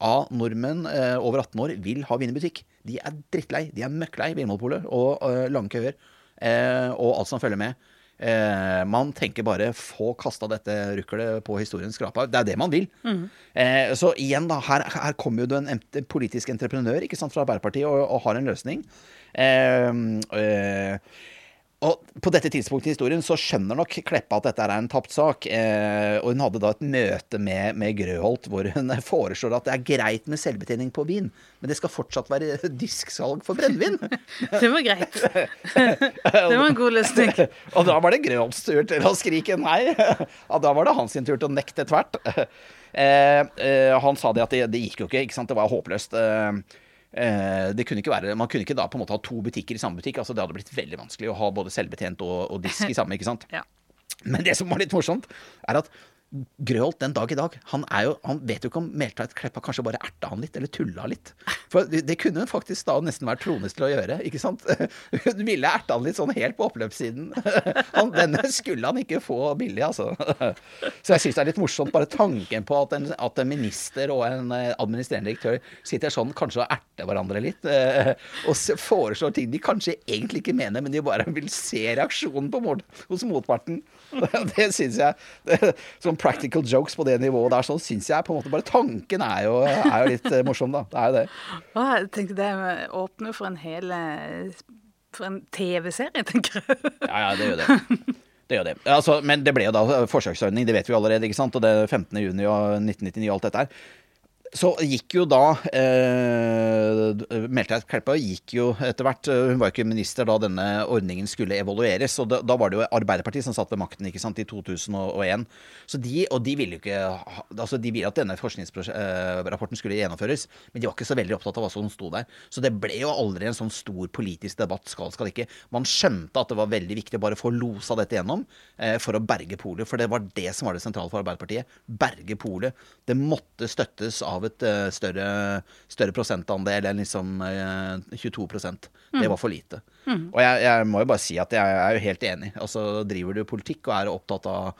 av nordmenn eh, over 18 år vil ha vin. De er drittlei. De er møkklei Vinmonopolet og eh, lange køer eh, og alt som følger med. Eh, man tenker bare få kasta dette ruklet på historiens skrapa. Det er det man vil. Eh, så igjen, da, her, her kommer jo det en, en politisk entreprenør ikke sant, fra Arbeiderpartiet og, og har en løsning. Eh, eh, og på dette tidspunktet i historien så skjønner nok Kleppa at dette er en tapt sak. Eh, og hun hadde da et møte med, med Grøholt hvor hun foreslår at det er greit med selvbetjening på vin, men det skal fortsatt være disksalg for brennevin. Det var greit. Det var en god løsning. og da var det Grøholts tur til å skrike nei. Og da var det hans tur til å nekte tvert. Eh, eh, han sa det at det, det gikk jo ikke, ikke sant? det var håpløst. Eh, det kunne ikke være, man kunne ikke da på en måte ha to butikker i samme butikk. altså Det hadde blitt veldig vanskelig å ha både selvbetjent og, og disk i samme. ikke sant? Ja. Men det som var litt morsomt, er at Grøholt den dag i dag, han, er jo, han vet jo ikke om Meltveit Kleppa kanskje bare erta han litt, eller tulla litt. For det, kunne hun faktisk da nesten vært trones til å gjøre, ikke sant? Hun ville erta han litt sånn helt på oppløpssiden. Han, denne skulle han ikke få billig, altså. Så jeg syns det er litt morsomt bare tanken på at en, at en minister og en eh, administrerende direktør sitter sånn kanskje og erter hverandre litt, eh, og foreslår ting de kanskje egentlig ikke mener, men de bare vil se reaksjonen på mot, hos motparten. Det syns jeg Sånn practical jokes på det nivået der, sånn syns jeg på en måte bare Tanken er jo, er jo litt eh, morsom, da. Det er jo det. Å, jeg tenkte det åpner for en hel eh, For en TV-serie, tenker jeg. Ja, ja, det gjør det. Det gjør det. Altså, men det ble jo da forsøksordning, det vet vi allerede. ikke sant? Og det er 15. juni 1999 og alt dette her. Så gikk jo da eh, Meltveit Kleppa gikk jo etter hvert eh, Hun var jo ikke minister da denne ordningen skulle evalueres. Og da, da var det jo Arbeiderpartiet som satt ved makten ikke sant, i 2001. Så de, og de ville jo ikke altså De ville at denne forskningsrapporten skulle gjennomføres, men de var ikke så veldig opptatt av hva som sto der. Så det ble jo aldri en sånn stor politisk debatt. Skal, skal ikke. Man skjønte at det var veldig viktig å bare få losa dette gjennom eh, for å berge polet. For det var det som var det sentrale for Arbeiderpartiet. Berge polet. Det måtte støttes av et eh, større, større prosentandel enn liksom eh, 22% Det var for lite. Og jeg, jeg må jo bare si at jeg er jo helt enig. Altså Driver du politikk og er opptatt av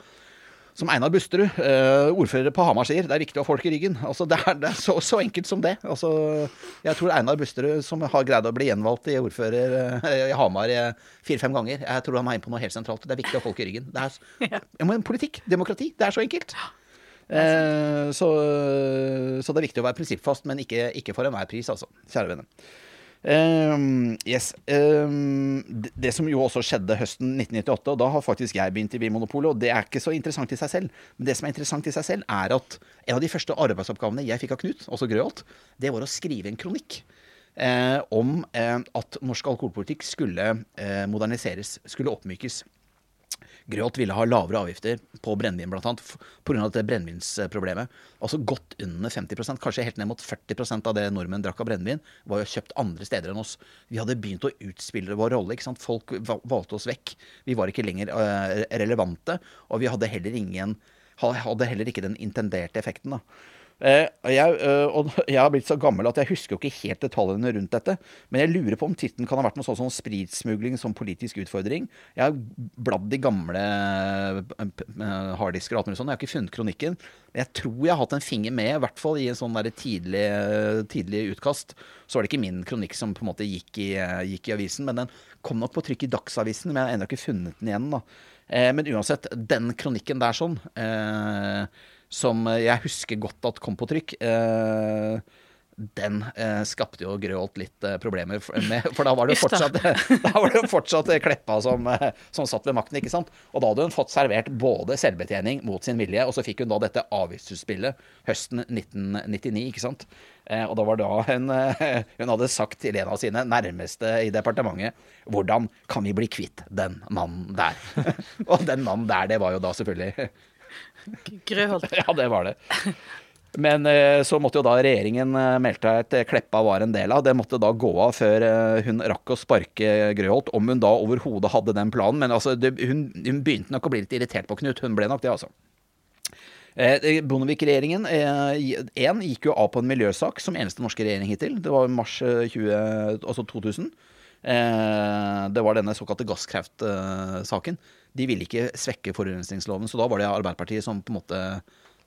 som Einar Busterud, uh, ordfører på Hamar, sier, det er viktig å ha folk i ryggen. Altså, det er, det er så, så enkelt som det. Altså, jeg tror Einar Busterud, som har greid å bli gjenvalgt i ordfører uh, i Hamar eh, fire-fem ganger, jeg tror han er inne på noe helt sentralt. Det er viktig å ha folk i ryggen. Det er, ja, men politikk, demokrati, det er så enkelt. Eh, så, så det er viktig å være prinsippfast, men ikke, ikke for enhver pris, altså. Kjære venner. Um, yes. Um, det, som jo også skjedde høsten 1998, og da har faktisk jeg begynt i Vinmonopolet, og det er ikke så interessant i seg selv. Men det som er interessant i seg selv, er at en av de første arbeidsoppgavene jeg fikk av Knut, også Grøholt, det var å skrive en kronikk. Eh, om eh, at norsk alkoholpolitikk skulle eh, moderniseres, skulle oppmykes. Grøholt ville ha lavere avgifter på brennevin, annet, pga. dette brennevinsproblemet. Altså godt under 50% kanskje helt ned mot 40% av det nordmenn drakk av brennevin, var jo kjøpt andre steder enn oss. Vi hadde begynt å utspille vår rolle. ikke sant? Folk valgte oss vekk. Vi var ikke lenger eh, relevante, og vi hadde heller ingen hadde heller ikke den intenderte effekten. da. Eh, jeg, eh, jeg har blitt så gammel at jeg husker jo ikke helt detaljene rundt dette. Men jeg lurer på om tittelen kan ha vært noe sånn som spritsmugling som politisk utfordring. Jeg har bladd i gamle eh, harddisker og alt mulig sånt. Jeg har ikke funnet kronikken. Men jeg tror jeg har hatt en finger med, i hvert fall i en sånn tidlig, tidlig utkast. Så var det ikke min kronikk som på en måte gikk i, gikk i avisen, men den kom nok på trykk i Dagsavisen. Men jeg har ennå ikke funnet den igjen. da. Men uansett, den kronikken der sånn eh, som jeg husker godt at kom på trykk, eh, den eh, skapte jo Grøholt litt eh, problemer med. For da var det jo fortsatt, da var det fortsatt eh, Kleppa som, eh, som satt ved makten, ikke sant. Og da hadde hun fått servert både selvbetjening mot sin vilje, og så fikk hun da dette avgiftsutspillet høsten 1999, ikke sant. Eh, og da var da hun, eh, hun hadde sagt til en av sine nærmeste i departementet hvordan kan vi bli kvitt den mannen der? og den mannen der, det var jo da selvfølgelig Grøholt. ja, det var det. Men eh, så måtte jo da regjeringen melde at Kleppa var en del av. Det måtte da gå av før eh, hun rakk å sparke Grøholt, om hun da overhodet hadde den planen. Men altså, det, hun, hun begynte nok å bli litt irritert på Knut. Hun ble nok det, altså. Eh, Bondevik-regjeringen eh, en gikk jo av på en miljøsak som eneste norske regjering hittil. Det var mars eh, 20, altså 2000. Eh, det var denne såkalte gasskraftsaken. De ville ikke svekke forurensningsloven, så da var det Arbeiderpartiet som på en måte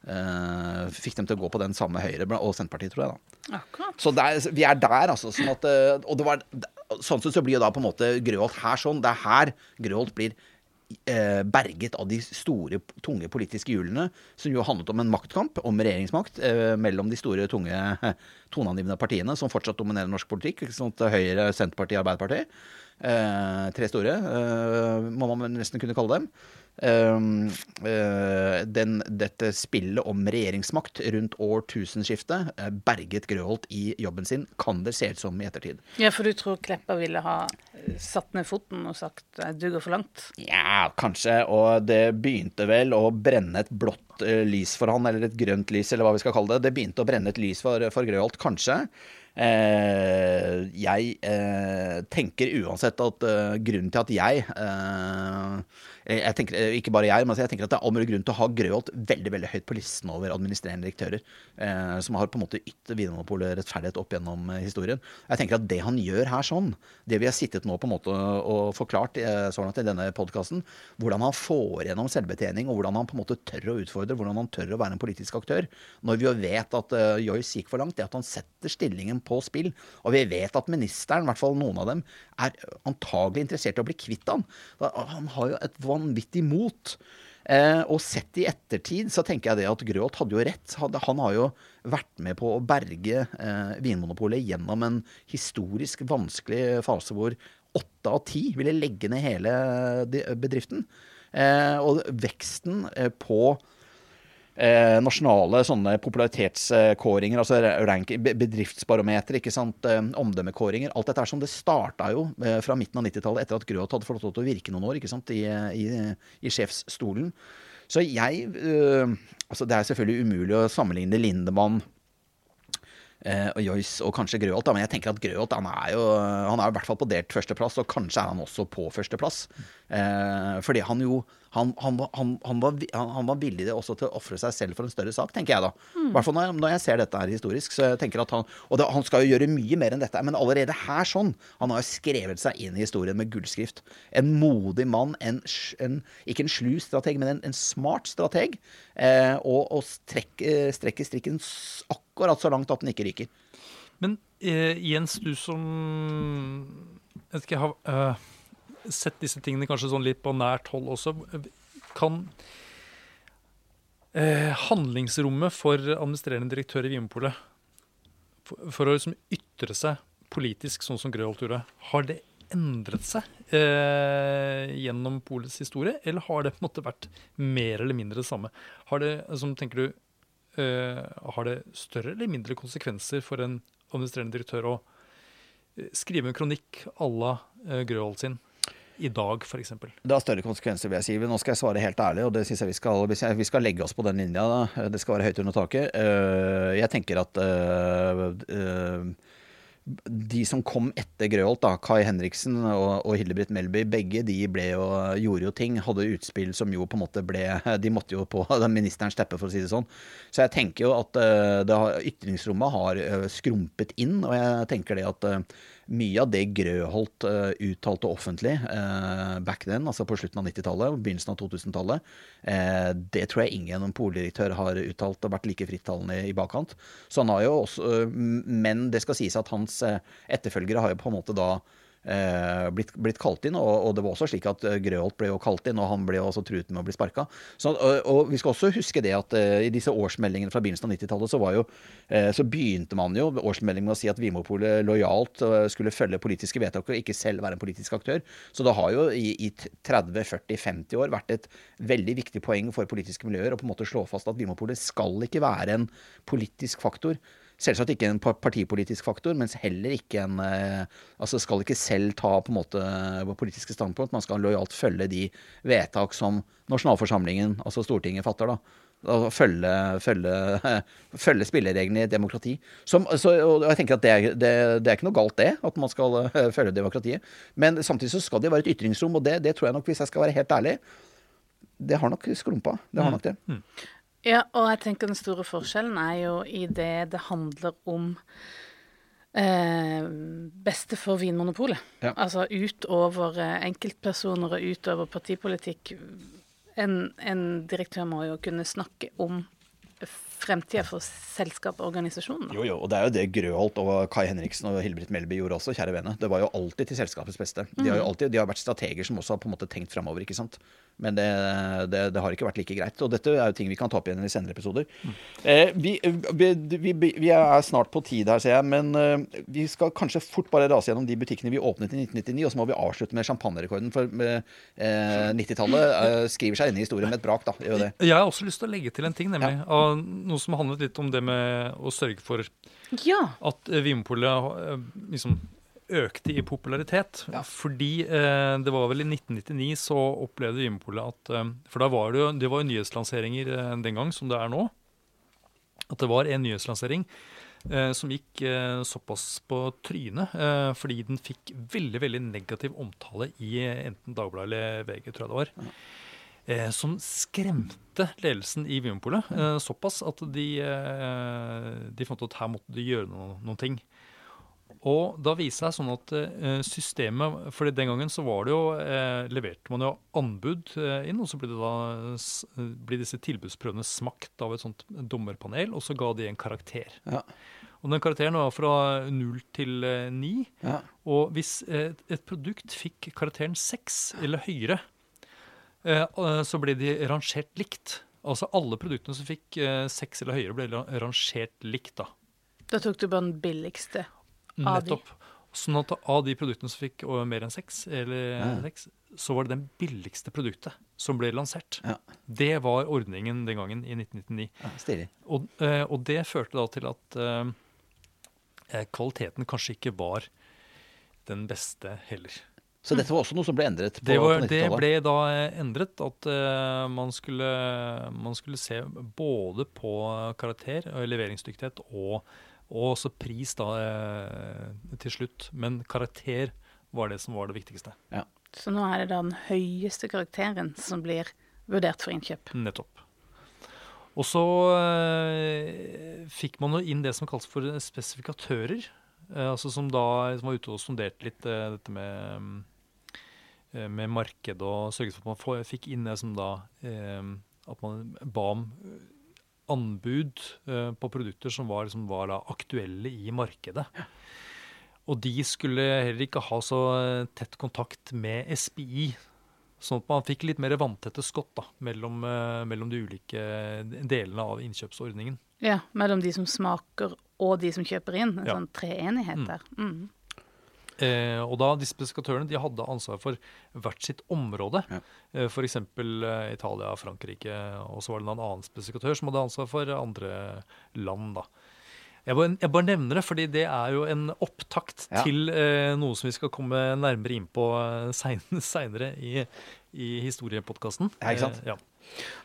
Uh, fikk dem til å gå på den samme Høyre og Senterpartiet, tror jeg. da. Akkurat. Så det er, vi er der, altså. Sånn at, eh, og det var, sånn sett så blir jo da på en måte Grøholt her sånn. Det er her Grøholt blir uh, berget av de store, tunge politiske hjulene, som jo handlet om en maktkamp, om regjeringsmakt, uh, mellom de store, tunge, toneangivende partiene som fortsatt dominerer norsk politikk. Ikke sant? Høyre, Senterpartiet, Arbeiderpartiet. Eh, tre store, eh, må man nesten kunne kalle dem. Um, eh, den, dette spillet om regjeringsmakt rundt årtusenskiftet eh, berget Grøholt i jobben sin, kan det se ut som i ettertid. Ja, for du tror Kleppa ville ha eh, satt ned foten og sagt eh, du går for langt? Ja, kanskje. Og det begynte vel å brenne et blått eh, lys for han, eller et grønt lys, eller hva vi skal kalle det. Det begynte å brenne et lys for, for Grøholt, kanskje. Eh, jeg eh, tenker uansett at eh, grunnen til at jeg jeg tenker, eh, Ikke bare jeg, men jeg tenker at det er all mulig grunn til å ha Grøholt veldig veldig høyt på listen over administrerende direktører. Eh, som har på en måte ytt Vinmonopolet rettferdighet opp gjennom eh, historien. Jeg tenker at det han gjør her sånn, det vi har sittet nå på en måte og forklart eh, sånn at i denne podkasten, hvordan han får gjennom selvbetjening, og hvordan han på en måte tør å utfordre, hvordan han tør å være en politisk aktør, når vi jo vet at eh, Joyce gikk for langt, det at han setter stillingen på spill. Og vi vet at ministeren, i hvert fall noen av dem, er antagelig interessert i å bli kvitt han. Han har jo et vanvittig mot. Eh, og sett i ettertid så tenker jeg det at Grøt hadde jo rett. Han har jo vært med på å berge eh, Vinmonopolet gjennom en historisk vanskelig fase hvor åtte av ti ville legge ned hele bedriften. Eh, og veksten eh, på eh, nasjonale sånne popularitetskåringer, altså rank, bedriftsbarometer, ikke sant, eh, omdømmekåringer. Alt dette er som det starta jo eh, fra midten av 90-tallet, etter at Grøth hadde fått lov til å virke noen år ikke sant, i, i, i sjefsstolen. Så jeg eh, altså Det er selvfølgelig umulig å sammenligne Lindemann eh, og Joyce og kanskje Grøholt, men jeg tenker at Grøholt han er jo han er i hvert fall på delt førsteplass, og kanskje er han også på førsteplass. Eh, fordi han jo han, han, han, han, var, han var villig også til å ofre seg selv for en større sak, tenker jeg da. I hvert fall når, når, jeg ser dette her historisk. så jeg tenker at han, Og det, han skal jo gjøre mye mer enn dette, men allerede her sånn Han har jo skrevet seg inn i historien med gullskrift. En modig mann, en, en, ikke en slu strateg, men en, en smart strateg. Eh, og, og strekker, strekker strikken akkurat så langt at den ikke ryker. Men eh, Jens, du som Jeg vet ikke, har uh sett disse tingene kanskje sånn litt på nært hold også, kan eh, handlingsrommet for administrerende direktør i Vinmonopolet for, for, å liksom ytre seg politisk sånn som Grøholt gjorde, har det endret seg eh, gjennom polets historie, eller har det på en måte vært mer eller mindre det samme? Har det, altså, tenker du, eh, har det større eller mindre konsekvenser for en administrerende direktør å eh, skrive en kronikk à la eh, Grøholt sin i dag, f.eks.? Det har større konsekvenser, vil jeg si. Nå skal jeg svare helt ærlig, og det syns jeg vi skal, vi skal legge oss på den linja. Da. Det skal være høyt under taket. Eh, jeg tenker at eh, eh, de som kom etter Grøholt, da, Kai Henriksen og, og Hildebritt Melby, begge de jo, gjorde jo ting. Hadde utspill som jo på en måte ble De måtte jo på ministerens teppe, for å si det sånn. Så jeg tenker jo at det, ytringsrommet har skrumpet inn, og jeg tenker det at mye av det Grøholt uh, uttalte offentlig uh, back then, altså på slutten av 90-tallet og begynnelsen av 2000-tallet, uh, eh, det tror jeg ingen poldirektør har uttalt og vært like frittalende i bakkant. Så han har jo også, Men det skal sies at hans etterfølgere har jo på en måte da blitt, blitt, kalt inn. Og, og, det var også slik at eh, Grøholt ble jo kalt inn, og han ble også truet med å bli sparka. og, og, vi skal også huske det at eh, i disse årsmeldingene fra begynnelsen av 90-tallet, så, jo, eh, så begynte man jo årsmeldingen med å si at Vimopolet lojalt eh, skulle følge politiske vedtak og ikke selv være en politisk aktør. Så det har jo i, i 30-40-50 år vært et veldig viktig poeng for politiske miljøer å på en måte slå fast at Vimopolet skal ikke være en politisk faktor. Selvsagt ikke en partipolitisk faktor, mens heller ikke en eh, Altså skal ikke selv ta på en måte politiske standpunkt. Man skal lojalt følge de vedtak som nasjonalforsamlingen, altså Stortinget, fatter. da. Altså følge, følge, følge spillereglene i et demokrati. Som, så, og jeg tenker at det er, det, det er, ikke noe galt, det, at man skal eh, følge demokratiet. Men samtidig så skal det være et ytringsrom, og det, det tror jeg nok, hvis jeg skal være helt ærlig, det har nok skrumpa. Det har mm. nok det. Mm. Ja, og jeg tenker den store forskjellen er jo i det det handler om eh, beste for Vinmonopolet. Ja. Altså utover eh, enkeltpersoner og utover partipolitikk. En, en direktør må jo kunne snakke om fremtida for selskap og organisasjonen. Jo, jo, og det er jo det Grøholt og Kai Henriksen og Hilbrit Melby gjorde også, kjære vene. Det var jo alltid til selskapets beste. De har jo mm. alltid, de har vært strateger som også har på en måte tenkt framover, ikke sant. Men det, det, det, har ikke vært like greit. Og dette er jo ting vi kan ta opp igjen i senere episoder. Mm. Eh, vi, vi, vi, er snart på tid her, ser jeg, men eh, vi skal kanskje fort bare rase gjennom de butikkene vi åpnet i 1999, og så må vi avslutte med champagnerekorden. For eh, 90-tallet uh, skriver seg inn i historien med et brak, da. Jeg har også lyst til å legge til en ting, nemlig. Ja. Noe som handlet litt om det med å sørge for ja. at Vinmonopolet liksom økte i popularitet. Ja. Fordi eh, det var vel i 1999 så opplevde Vinmonopolet at eh, For da var det jo det var jo nyhetslanseringer eh, den gang, som det er nå. At det var en nyhetslansering eh, som gikk eh, såpass på trynet eh, fordi den fikk veldig veldig negativ omtale i eh, enten Dagbladet eller VG, tror jeg det var. Eh, som skremte ledelsen i Vinmonopolet eh, såpass at de, eh, de fant ut her måtte de gjøre no noen ting. Og da viste det seg sånn at eh, systemet For den gangen så var det jo eh, leverte man jo anbud eh, inn, og så ble, det da, ble disse tilbudsprøvene smakt av et sånt dommerpanel, og så ga de en karakter. Ja. Og den karakteren var fra null til ni. Ja. Og hvis et, et produkt fikk karakteren seks eller høyere, så ble de rangert likt. Altså alle produktene som fikk eh, seks eller høyere, ble ra- rangert likt. da. Da tok du bare den billigste. Av de. Nettopp. Sånn at av de produktene som fikk mer enn seks, eller Ja. seks, så var det den billigste produktet som ble lansert. Ja. Det var ordningen den gangen i 1999. Ja. Og, eh, og det førte da til at eh, eh, kvaliteten kanskje ikke var den beste heller. Så dette var også noe som ble endret på, Det, var, på det ble da eh, endret at uh, man, skulle, man skulle se både på karakter og leveringsdyktighet og, og også pris da uh, til slutt. Men karakter var det som var det viktigste. Så nå er det da den høyeste karakteren som blir vurdert for innkjøp. Nettopp. Og så uh, fikk man jo inn det som kalles for spesifikatører. Altså som da som var ute og sonderte litt dette med, eh, med marked, og sørget for at man fikk inn det som da eh, At man ba om eh, anbud eh, på produkter som var, som var da aktuelle i markedet. Og de skulle heller ikke ha så eh, tett kontakt med SPI, Sånn at man fikk litt mer vanntette skott da, mellom, eh, mellom de ulike delene av innkjøpsordningen. Ja, mellom de som smaker og de som kjøper inn. En Ja. sånn treenighet Mm. der. Mm. Eh, og da de spesifikatørene de hadde ansvar for hvert sitt område. Ja. Eh, F.eks. Eh, Italia Frankrike. Og så var det en annen spesifikatør som hadde ansvar for andre land. da. Jeg bare, jeg bare nevner det, fordi det er jo en opptakt Ja. til eh, noe som vi skal komme nærmere inn på eh, seinere i, i historiepodkasten. Ja, ikke sant? Eh, ja.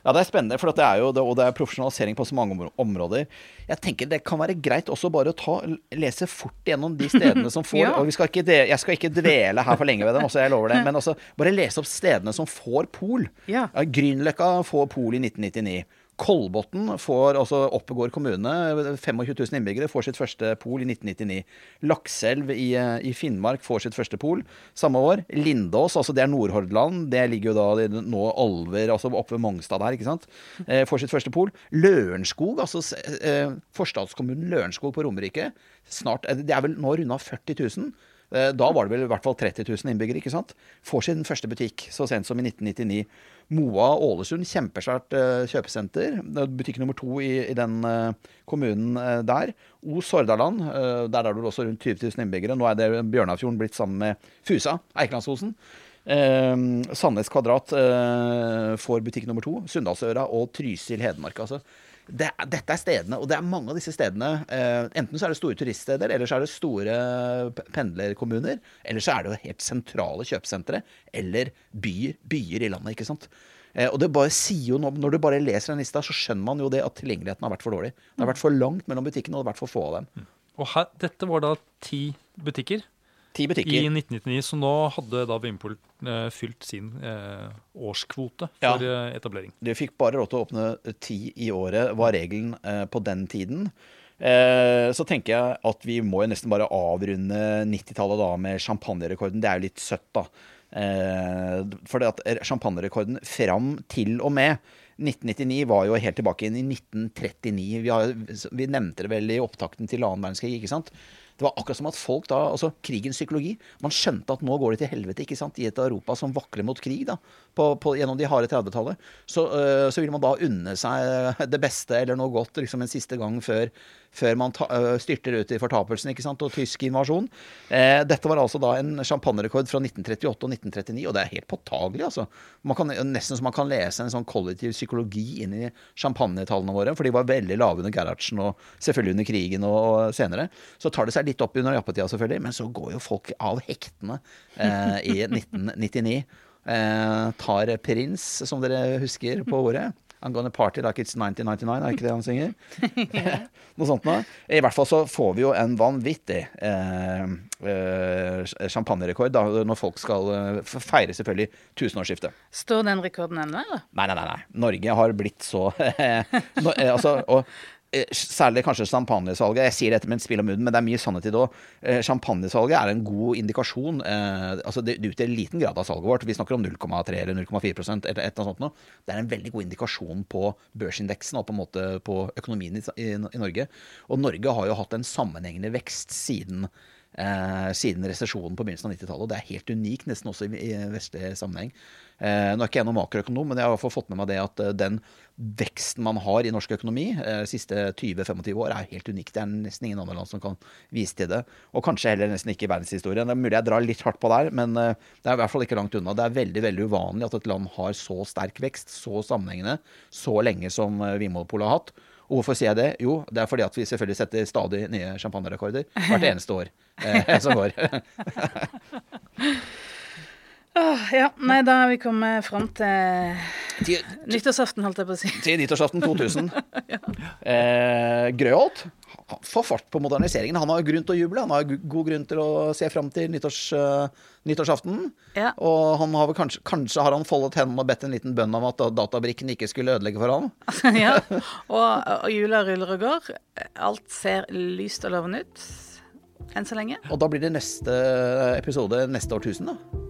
Ja, det er spennende, for det er jo og det er profesjonalisering på så mange områder. Jeg tenker det kan være greit også bare å ta, lese fort gjennom de stedene som får Ja. Og vi skal ikke, jeg skal ikke dvele her for lenge ved dem, også, jeg lover det. Men også bare lese opp stedene som får pol. Ja. Ja, Grünerløkka får pol i 1999. Kolbotn får, altså Oppegård kommune, 25 000 innbyggere, får sitt første pol i 1999. Lakselv i, eh, i Finnmark får sitt første pol samme år. Lindås, altså det er Nordhordland, det ligger jo da nå Alver, altså oppe ved Mongstad der, ikke sant. Eh, får sitt første pol. Lørenskog, altså eh, forstadskommunen Lørenskog på Romerike. Snart, eh, det er vel nå runda 40 000. Eh, Da var det vel i hvert fall 30 000 innbyggere. ikke sant? Får sin første butikk så sent som i 1999. Moa Ålesund, kjempesvært eh, kjøpesenter. Er Butikk nummer to i, i den eh, kommunen der. Os Hordaland, der er det også rundt 20 000 innbyggere. Nå er det Bjørnafjorden blitt sammen med Fusa, Eikelandsosen. Eh, Sandnes Kvadrat eh, får butikk nummer to. Sunndalsøra og Trysil Hedmark. altså det, dette er stedene, og det er mange av disse stedene. Eh, enten så er det store turiststeder, eller så er det store pendlerkommuner. Eller så er det jo helt sentrale kjøpesentre, eller byer, byer i landet, ikke sant. Eh, og det bare sier jo noe, Når du bare leser den lista, så skjønner man jo det at tilgjengeligheten har vært for dårlig. Det har vært for langt mellom butikkene, og det har vært for få av dem. Og her, dette var da ti butikker Ti i 1999, så nå hadde da Vinpol eh, fylt sin eh, årskvote for ja. etablering. Du fikk bare råd til å åpne ti i året, var regelen eh, på den tiden. Eh, så tenker jeg at vi må jo nesten bare avrunde 90-tallet da med champagnerekorden. Det er jo litt søtt, da. Eh, for at champagnerekorden fram til og med 1999 var jo helt tilbake inn i 1939. Vi, har, vi nevnte det vel i opptakten til annen verdenskrig, ikke sant. Det var akkurat som at folk da, altså krigens psykologi Man skjønte at nå går det til helvete ikke sant, i et Europa som vakler mot krig da, på, på, gjennom de harde 30-tallet. Så, øh, så vil man da unne seg det beste eller noe godt liksom en siste gang før, før man ta, øh, styrter ut i fortapelsen ikke sant, og tysk invasjon. Eh, dette var altså da en champagnerekord fra 1938 og 1939, og det er helt påtagelig. altså. Kan, nesten så man kan lese en sånn kollektiv psykologi inn i champagnetallene våre, for de var veldig lave under Gerhardsen og selvfølgelig under krigen og, og senere. Så tar det seg litt opp under jappetida, selvfølgelig, men så går jo folk av hektene eh, i 1999. Eh, tar prins, som dere husker på ordet. I'm gonna party like it's 1999, er ikke det han synger? noe sånt noe. I hvert fall så får vi jo en vanvittig eh, eh, champagnerekord når folk skal eh, feire selvfølgelig tusenårsskiftet. Står den rekorden ennå, eller? Nei, nei, nei. Norge har blitt så no, eh, altså, og, eh, Særlig kanskje champagnesalget. Jeg sier dette med et spill om munnen, men det er mye sannhet i det òg. Champagnesalget er en god indikasjon. Eh, altså Det utgjør utgjør liten grad av salget vårt. Vi snakker om 0,3 eller 0,4 eller et eller sånt noe. Det er en veldig god indikasjon på børsindeksen og på en måte på økonomien i, Norge. Og Norge har jo hatt en sammenhengende vekst siden eh, siden resesjonen på begynnelsen av 90-tallet. Og det er helt unikt, nesten også i vestlig sammenheng. Eh, nå er ikke jeg noen makroøkonom, men jeg har i hvert fall fått med meg det at eh, den veksten man har i norsk økonomi eh, de siste 20-25 år, er helt unik. Det er nesten ingen andre land som kan vise til det. Og kanskje heller nesten ikke i verdenshistorien. Det er mulig jeg drar litt hardt på der, men eh, det er i hvert fall ikke langt unna. Det er veldig veldig uvanlig at et land har så sterk vekst, så sammenhengende, så lenge som eh, Vinmonopolet har hatt. Og hvorfor sier jeg det? Jo, det er fordi at vi selvfølgelig setter stadig nye champagnerekorder hvert eneste år eh, som går. Åh, ja, nei, da er vi kommet fram til Til, nyttårsaften, holdt jeg på å si. til nyttårsaften 2000. eh, Grøholt får fart på moderniseringen. Han har grunn til å juble. Han har god grunn til å se fram til nyttårs, uh, nyttårsaften. Ja. Og han har kanskje, kanskje har han foldet hendene og bedt en liten bønn om at databrikken ikke skulle ødelegge for ham. ja. Og, og jula ruller og går. Alt ser lyst og lovende ut. Enn så lenge. Og da blir det neste episode neste årtusen, da.